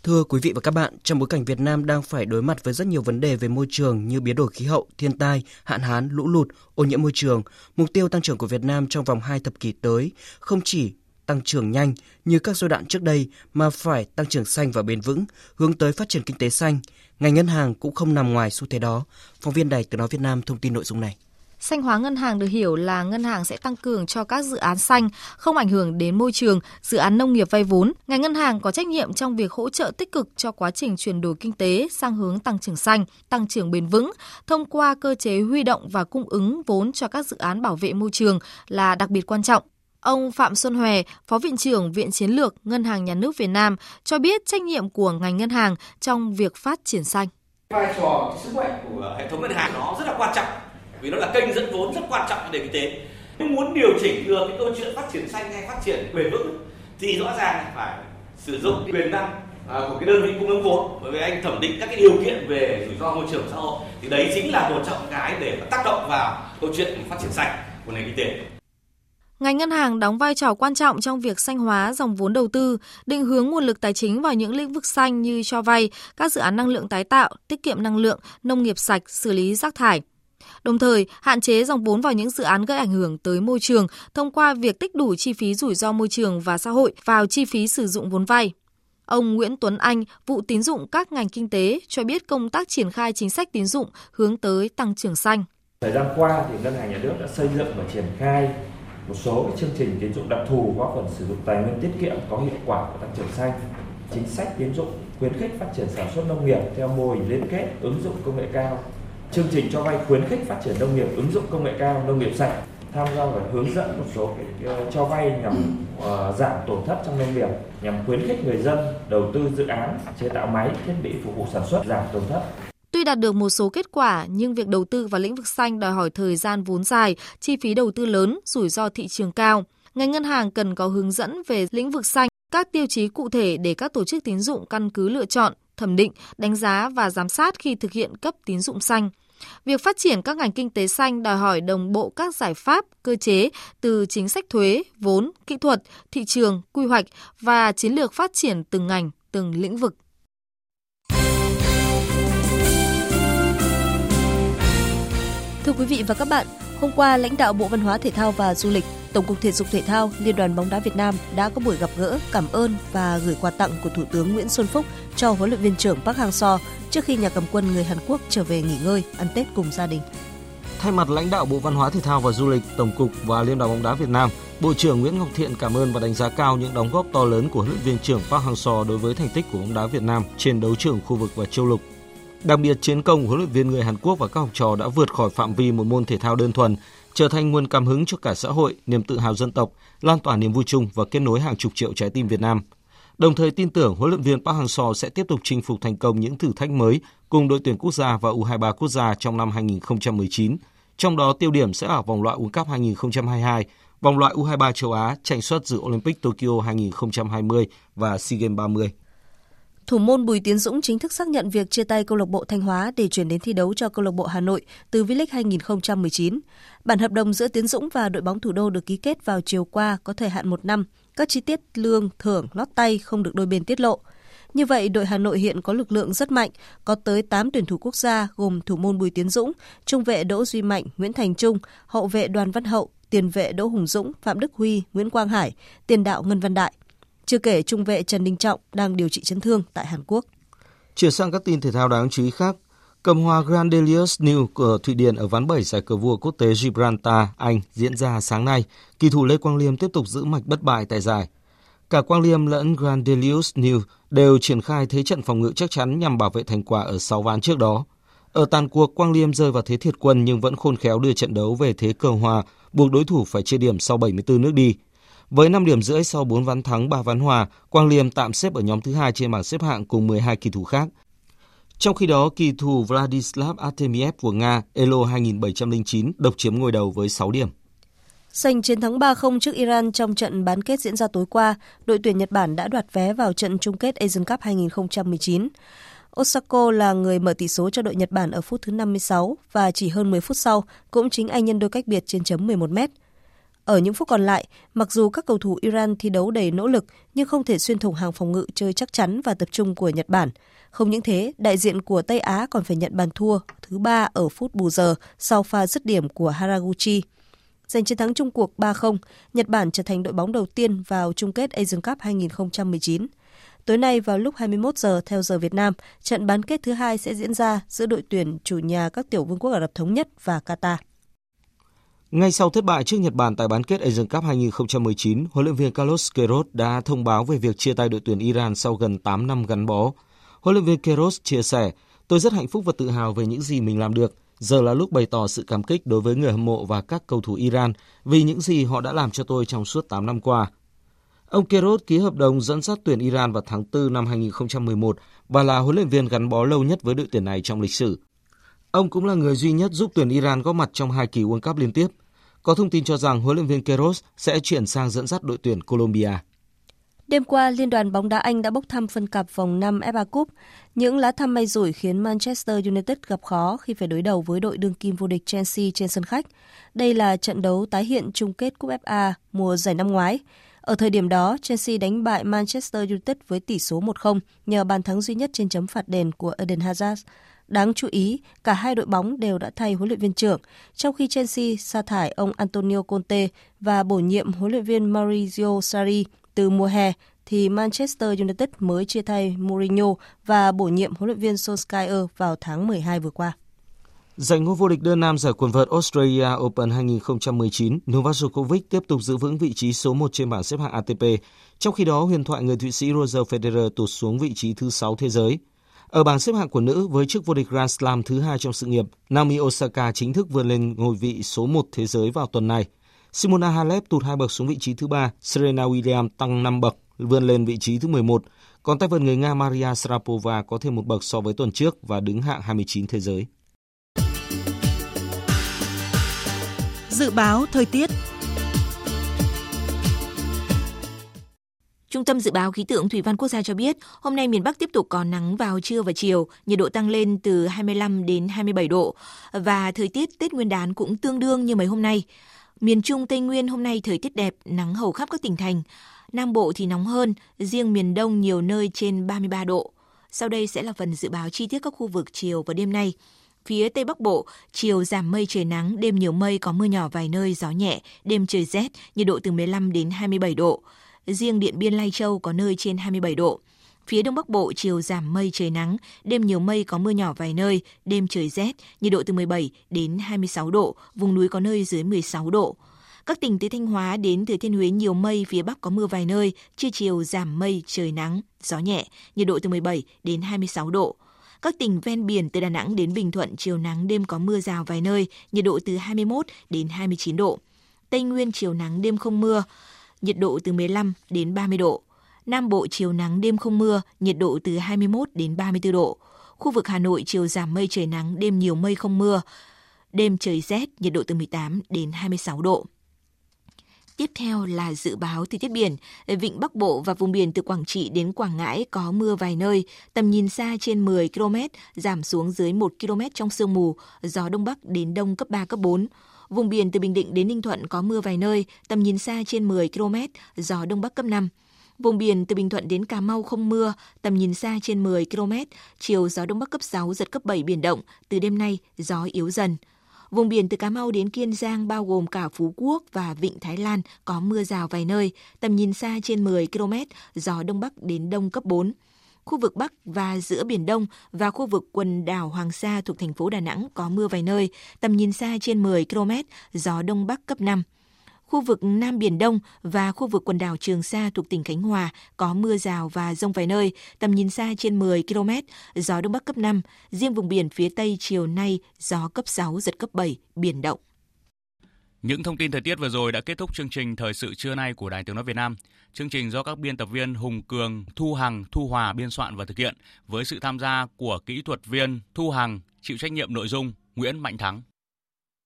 Thưa quý vị và các bạn, trong bối cảnh Việt Nam đang phải đối mặt với rất nhiều vấn đề về môi trường như biến đổi khí hậu, thiên tai, hạn hán, lũ lụt, ô nhiễm môi trường, mục tiêu tăng trưởng của Việt Nam trong vòng 2 thập kỷ tới không chỉ tăng trưởng nhanh như các giai đoạn trước đây mà phải tăng trưởng xanh và bền vững, hướng tới phát triển kinh tế xanh. Ngành ngân hàng cũng không nằm ngoài xu thế đó. Phóng viên Đài Tiếng nói Việt Nam thông tin nội dung này. Xanh hóa ngân hàng được hiểu là ngân hàng sẽ tăng cường cho các dự án xanh, không ảnh hưởng đến môi trường, dự án nông nghiệp vay vốn. Ngành ngân hàng có trách nhiệm trong việc hỗ trợ tích cực cho quá trình chuyển đổi kinh tế sang hướng tăng trưởng xanh, tăng trưởng bền vững thông qua cơ chế huy động và cung ứng vốn cho các dự án bảo vệ môi trường là đặc biệt quan trọng. Ông Phạm Xuân Hòe, Phó Viện trưởng Viện Chiến lược Ngân hàng Nhà nước Việt Nam cho biết trách nhiệm của ngành ngân hàng trong việc phát triển xanh. Vai trò, sức mạnh của hệ thống ngân hàng nó rất là quan trọng vì nó là kênh dẫn vốn rất quan trọng cho nền kinh tế. Nếu muốn điều chỉnh được cái câu chuyện phát triển xanh hay phát triển bền vững thì rõ ràng phải sử dụng quyền năng à, của cái đơn vị cung ứng vốn. Bởi vì anh thẩm định các cái điều kiện về rủi ro môi trường xã hội thì đấy chính là một trong cái để tác động vào câu chuyện phát triển xanh của nền kinh tế. Ngành ngân hàng đóng vai trò quan trọng trong việc xanh hóa dòng vốn đầu tư, định hướng nguồn lực tài chính vào những lĩnh vực xanh như cho vay, các dự án năng lượng tái tạo, tiết kiệm năng lượng, nông nghiệp sạch, xử lý rác thải đồng thời hạn chế dòng vốn vào những dự án gây ảnh hưởng tới môi trường thông qua việc tích đủ chi phí rủi ro môi trường và xã hội vào chi phí sử dụng vốn vay. Ông Nguyễn Tuấn Anh, vụ tín dụng các ngành kinh tế cho biết công tác triển khai chính sách tín dụng hướng tới tăng trưởng xanh. Thời gian qua thì ngân hàng nhà nước đã xây dựng và triển khai một số chương trình tín dụng đặc thù góp phần sử dụng tài nguyên tiết kiệm có hiệu quả của tăng trưởng xanh. Chính sách tín dụng khuyến khích phát triển sản xuất nông nghiệp theo mô hình liên kết ứng dụng công nghệ cao chương trình cho vay khuyến khích phát triển nông nghiệp ứng dụng công nghệ cao nông nghiệp sạch tham gia và hướng dẫn một số cái ờ, cho vay nhằm uh, giảm tổn thất trong nông nghiệp nhằm khuyến khích người dân đầu tư dự án chế tạo máy thiết bị phục vụ sản xuất giảm tổn thất Tuy đạt được một số kết quả, nhưng việc đầu tư vào lĩnh vực xanh đòi hỏi thời gian vốn dài, chi phí đầu tư lớn, rủi ro thị trường cao. Ngành ngân hàng cần có hướng dẫn về lĩnh vực xanh, các tiêu chí cụ thể để các tổ chức tín dụng căn cứ lựa chọn, thẩm định, đánh giá và giám sát khi thực hiện cấp tín dụng xanh. Việc phát triển các ngành kinh tế xanh đòi hỏi đồng bộ các giải pháp, cơ chế từ chính sách thuế, vốn, kỹ thuật, thị trường, quy hoạch và chiến lược phát triển từng ngành, từng lĩnh vực. Thưa quý vị và các bạn, hôm qua lãnh đạo Bộ Văn hóa Thể thao và Du lịch Tổng cục Thể dục Thể thao, Liên đoàn bóng đá Việt Nam đã có buổi gặp gỡ, cảm ơn và gửi quà tặng của Thủ tướng Nguyễn Xuân Phúc cho huấn luyện viên trưởng Park Hang-seo trước khi nhà cầm quân người Hàn Quốc trở về nghỉ ngơi, ăn Tết cùng gia đình. Thay mặt lãnh đạo Bộ Văn hóa Thể thao và Du lịch, Tổng cục và Liên đoàn bóng đá Việt Nam, Bộ trưởng Nguyễn Ngọc Thiện cảm ơn và đánh giá cao những đóng góp to lớn của huấn luyện viên trưởng Park Hang-seo đối với thành tích của bóng đá Việt Nam trên đấu trường khu vực và châu lục. Đặc biệt chiến công của huấn luyện viên người Hàn Quốc và các học trò đã vượt khỏi phạm vi một môn thể thao đơn thuần, trở thành nguồn cảm hứng cho cả xã hội, niềm tự hào dân tộc, lan tỏa niềm vui chung và kết nối hàng chục triệu trái tim Việt Nam. Đồng thời tin tưởng huấn luyện viên Park Hang-seo sẽ tiếp tục chinh phục thành công những thử thách mới cùng đội tuyển quốc gia và U23 quốc gia trong năm 2019. Trong đó tiêu điểm sẽ ở vòng loại World Cup 2022, vòng loại U23 châu Á tranh suất dự Olympic Tokyo 2020 và SEA Games 30. Thủ môn Bùi Tiến Dũng chính thức xác nhận việc chia tay câu lạc bộ Thanh Hóa để chuyển đến thi đấu cho câu lạc bộ Hà Nội từ V-League 2019. Bản hợp đồng giữa Tiến Dũng và đội bóng thủ đô được ký kết vào chiều qua có thời hạn một năm. Các chi tiết lương, thưởng, lót tay không được đôi bên tiết lộ. Như vậy, đội Hà Nội hiện có lực lượng rất mạnh, có tới 8 tuyển thủ quốc gia gồm thủ môn Bùi Tiến Dũng, trung vệ Đỗ Duy Mạnh, Nguyễn Thành Trung, hậu vệ Đoàn Văn Hậu, tiền vệ Đỗ Hùng Dũng, Phạm Đức Huy, Nguyễn Quang Hải, tiền đạo Ngân Văn Đại. Chưa kể trung vệ Trần Đình Trọng đang điều trị chấn thương tại Hàn Quốc. Chuyển sang các tin thể thao đáng chú ý khác, Cầm hòa Grandelius New của Thụy Điển ở ván 7 giải cờ vua quốc tế Gibraltar, Anh diễn ra sáng nay. Kỳ thủ Lê Quang Liêm tiếp tục giữ mạch bất bại tại giải. Cả Quang Liêm lẫn Grandelius New đều triển khai thế trận phòng ngự chắc chắn nhằm bảo vệ thành quả ở 6 ván trước đó. Ở tàn cuộc, Quang Liêm rơi vào thế thiệt quân nhưng vẫn khôn khéo đưa trận đấu về thế cờ hòa buộc đối thủ phải chia điểm sau 74 nước đi. Với 5 điểm rưỡi sau 4 ván thắng 3 ván hòa, Quang Liêm tạm xếp ở nhóm thứ hai trên bảng xếp hạng cùng 12 kỳ thủ khác. Trong khi đó, kỳ thủ Vladislav Artemiev của Nga, Elo 2709, độc chiếm ngôi đầu với 6 điểm. Giành chiến thắng 3-0 trước Iran trong trận bán kết diễn ra tối qua, đội tuyển Nhật Bản đã đoạt vé vào trận chung kết Asian Cup 2019. Osako là người mở tỷ số cho đội Nhật Bản ở phút thứ 56 và chỉ hơn 10 phút sau, cũng chính anh nhân đôi cách biệt trên chấm 11 mét. Ở những phút còn lại, mặc dù các cầu thủ Iran thi đấu đầy nỗ lực nhưng không thể xuyên thủng hàng phòng ngự chơi chắc chắn và tập trung của Nhật Bản. Không những thế, đại diện của Tây Á còn phải nhận bàn thua thứ ba ở phút bù giờ sau pha dứt điểm của Haraguchi. Giành chiến thắng chung cuộc 3-0, Nhật Bản trở thành đội bóng đầu tiên vào chung kết Asian Cup 2019. Tối nay vào lúc 21 giờ theo giờ Việt Nam, trận bán kết thứ hai sẽ diễn ra giữa đội tuyển chủ nhà các tiểu vương quốc Ả Rập Thống Nhất và Qatar. Ngay sau thất bại trước Nhật Bản tại bán kết Asian Cup 2019, huấn luyện viên Carlos Queiroz đã thông báo về việc chia tay đội tuyển Iran sau gần 8 năm gắn bó. Huấn luyện viên Queiroz chia sẻ, tôi rất hạnh phúc và tự hào về những gì mình làm được. Giờ là lúc bày tỏ sự cảm kích đối với người hâm mộ và các cầu thủ Iran vì những gì họ đã làm cho tôi trong suốt 8 năm qua. Ông Queiroz ký hợp đồng dẫn dắt tuyển Iran vào tháng 4 năm 2011 và là huấn luyện viên gắn bó lâu nhất với đội tuyển này trong lịch sử. Ông cũng là người duy nhất giúp tuyển Iran góp mặt trong hai kỳ World Cup liên tiếp. Có thông tin cho rằng huấn luyện viên Queiroz sẽ chuyển sang dẫn dắt đội tuyển Colombia. Đêm qua, Liên đoàn bóng đá Anh đã bốc thăm phân cặp vòng 5 FA Cup. Những lá thăm may rủi khiến Manchester United gặp khó khi phải đối đầu với đội đương kim vô địch Chelsea trên sân khách. Đây là trận đấu tái hiện chung kết Cúp FA mùa giải năm ngoái. Ở thời điểm đó, Chelsea đánh bại Manchester United với tỷ số 1-0 nhờ bàn thắng duy nhất trên chấm phạt đền của Eden Hazard. Đáng chú ý, cả hai đội bóng đều đã thay huấn luyện viên trưởng, trong khi Chelsea sa thải ông Antonio Conte và bổ nhiệm huấn luyện viên Maurizio Sarri từ mùa hè thì Manchester United mới chia thay Mourinho và bổ nhiệm huấn luyện viên Solskjaer vào tháng 12 vừa qua. Giành ngôi vô địch đơn nam giải quần vợt Australia Open 2019, Novak Djokovic tiếp tục giữ vững vị trí số 1 trên bảng xếp hạng ATP. Trong khi đó, huyền thoại người Thụy Sĩ Roger Federer tụt xuống vị trí thứ 6 thế giới. Ở bảng xếp hạng của nữ với chức vô địch Grand Slam thứ hai trong sự nghiệp, Naomi Osaka chính thức vươn lên ngôi vị số 1 thế giới vào tuần này. Simona Halep tụt hai bậc xuống vị trí thứ ba, Serena Williams tăng 5 bậc, vươn lên vị trí thứ 11. Còn tay vợt người Nga Maria Sharapova có thêm một bậc so với tuần trước và đứng hạng 29 thế giới. Dự báo thời tiết Trung tâm Dự báo Khí tượng Thủy văn Quốc gia cho biết, hôm nay miền Bắc tiếp tục có nắng vào trưa và chiều, nhiệt độ tăng lên từ 25 đến 27 độ và thời tiết Tết Nguyên đán cũng tương đương như mấy hôm nay. Miền Trung Tây Nguyên hôm nay thời tiết đẹp, nắng hầu khắp các tỉnh thành. Nam Bộ thì nóng hơn, riêng miền Đông nhiều nơi trên 33 độ. Sau đây sẽ là phần dự báo chi tiết các khu vực chiều và đêm nay. Phía Tây Bắc Bộ, chiều giảm mây trời nắng, đêm nhiều mây có mưa nhỏ vài nơi, gió nhẹ, đêm trời rét, nhiệt độ từ 15 đến 27 độ. Riêng Điện Biên Lai Châu có nơi trên 27 độ. Phía Đông Bắc Bộ chiều giảm mây trời nắng, đêm nhiều mây có mưa nhỏ vài nơi, đêm trời rét, nhiệt độ từ 17 đến 26 độ, vùng núi có nơi dưới 16 độ. Các tỉnh từ Thanh Hóa đến Thừa Thiên Huế nhiều mây, phía Bắc có mưa vài nơi, trưa chiều giảm mây, trời nắng, gió nhẹ, nhiệt độ từ 17 đến 26 độ. Các tỉnh ven biển từ Đà Nẵng đến Bình Thuận chiều nắng đêm có mưa rào vài nơi, nhiệt độ từ 21 đến 29 độ. Tây Nguyên chiều nắng đêm không mưa, nhiệt độ từ 15 đến 30 độ. Nam Bộ chiều nắng đêm không mưa, nhiệt độ từ 21 đến 34 độ. Khu vực Hà Nội chiều giảm mây trời nắng, đêm nhiều mây không mưa. Đêm trời rét, nhiệt độ từ 18 đến 26 độ. Tiếp theo là dự báo thời tiết biển. Vịnh Bắc Bộ và vùng biển từ Quảng Trị đến Quảng Ngãi có mưa vài nơi, tầm nhìn xa trên 10 km, giảm xuống dưới 1 km trong sương mù, gió Đông Bắc đến Đông cấp 3, cấp 4. Vùng biển từ Bình Định đến Ninh Thuận có mưa vài nơi, tầm nhìn xa trên 10 km, gió Đông Bắc cấp 5. Vùng biển từ Bình Thuận đến Cà Mau không mưa, tầm nhìn xa trên 10 km, chiều gió Đông Bắc cấp 6, giật cấp 7 biển động, từ đêm nay gió yếu dần. Vùng biển từ Cà Mau đến Kiên Giang bao gồm cả Phú Quốc và Vịnh Thái Lan có mưa rào vài nơi, tầm nhìn xa trên 10 km, gió Đông Bắc đến Đông cấp 4 khu vực Bắc và giữa Biển Đông và khu vực quần đảo Hoàng Sa thuộc thành phố Đà Nẵng có mưa vài nơi, tầm nhìn xa trên 10 km, gió Đông Bắc cấp 5. Khu vực Nam Biển Đông và khu vực quần đảo Trường Sa thuộc tỉnh Khánh Hòa có mưa rào và rông vài nơi, tầm nhìn xa trên 10 km, gió Đông Bắc cấp 5. Riêng vùng biển phía Tây chiều nay gió cấp 6, giật cấp 7, biển động. Những thông tin thời tiết vừa rồi đã kết thúc chương trình Thời sự trưa nay của Đài Tiếng Nói Việt Nam. Chương trình do các biên tập viên Hùng Cường, Thu Hằng, Thu Hòa biên soạn và thực hiện với sự tham gia của kỹ thuật viên Thu Hằng, chịu trách nhiệm nội dung Nguyễn Mạnh Thắng.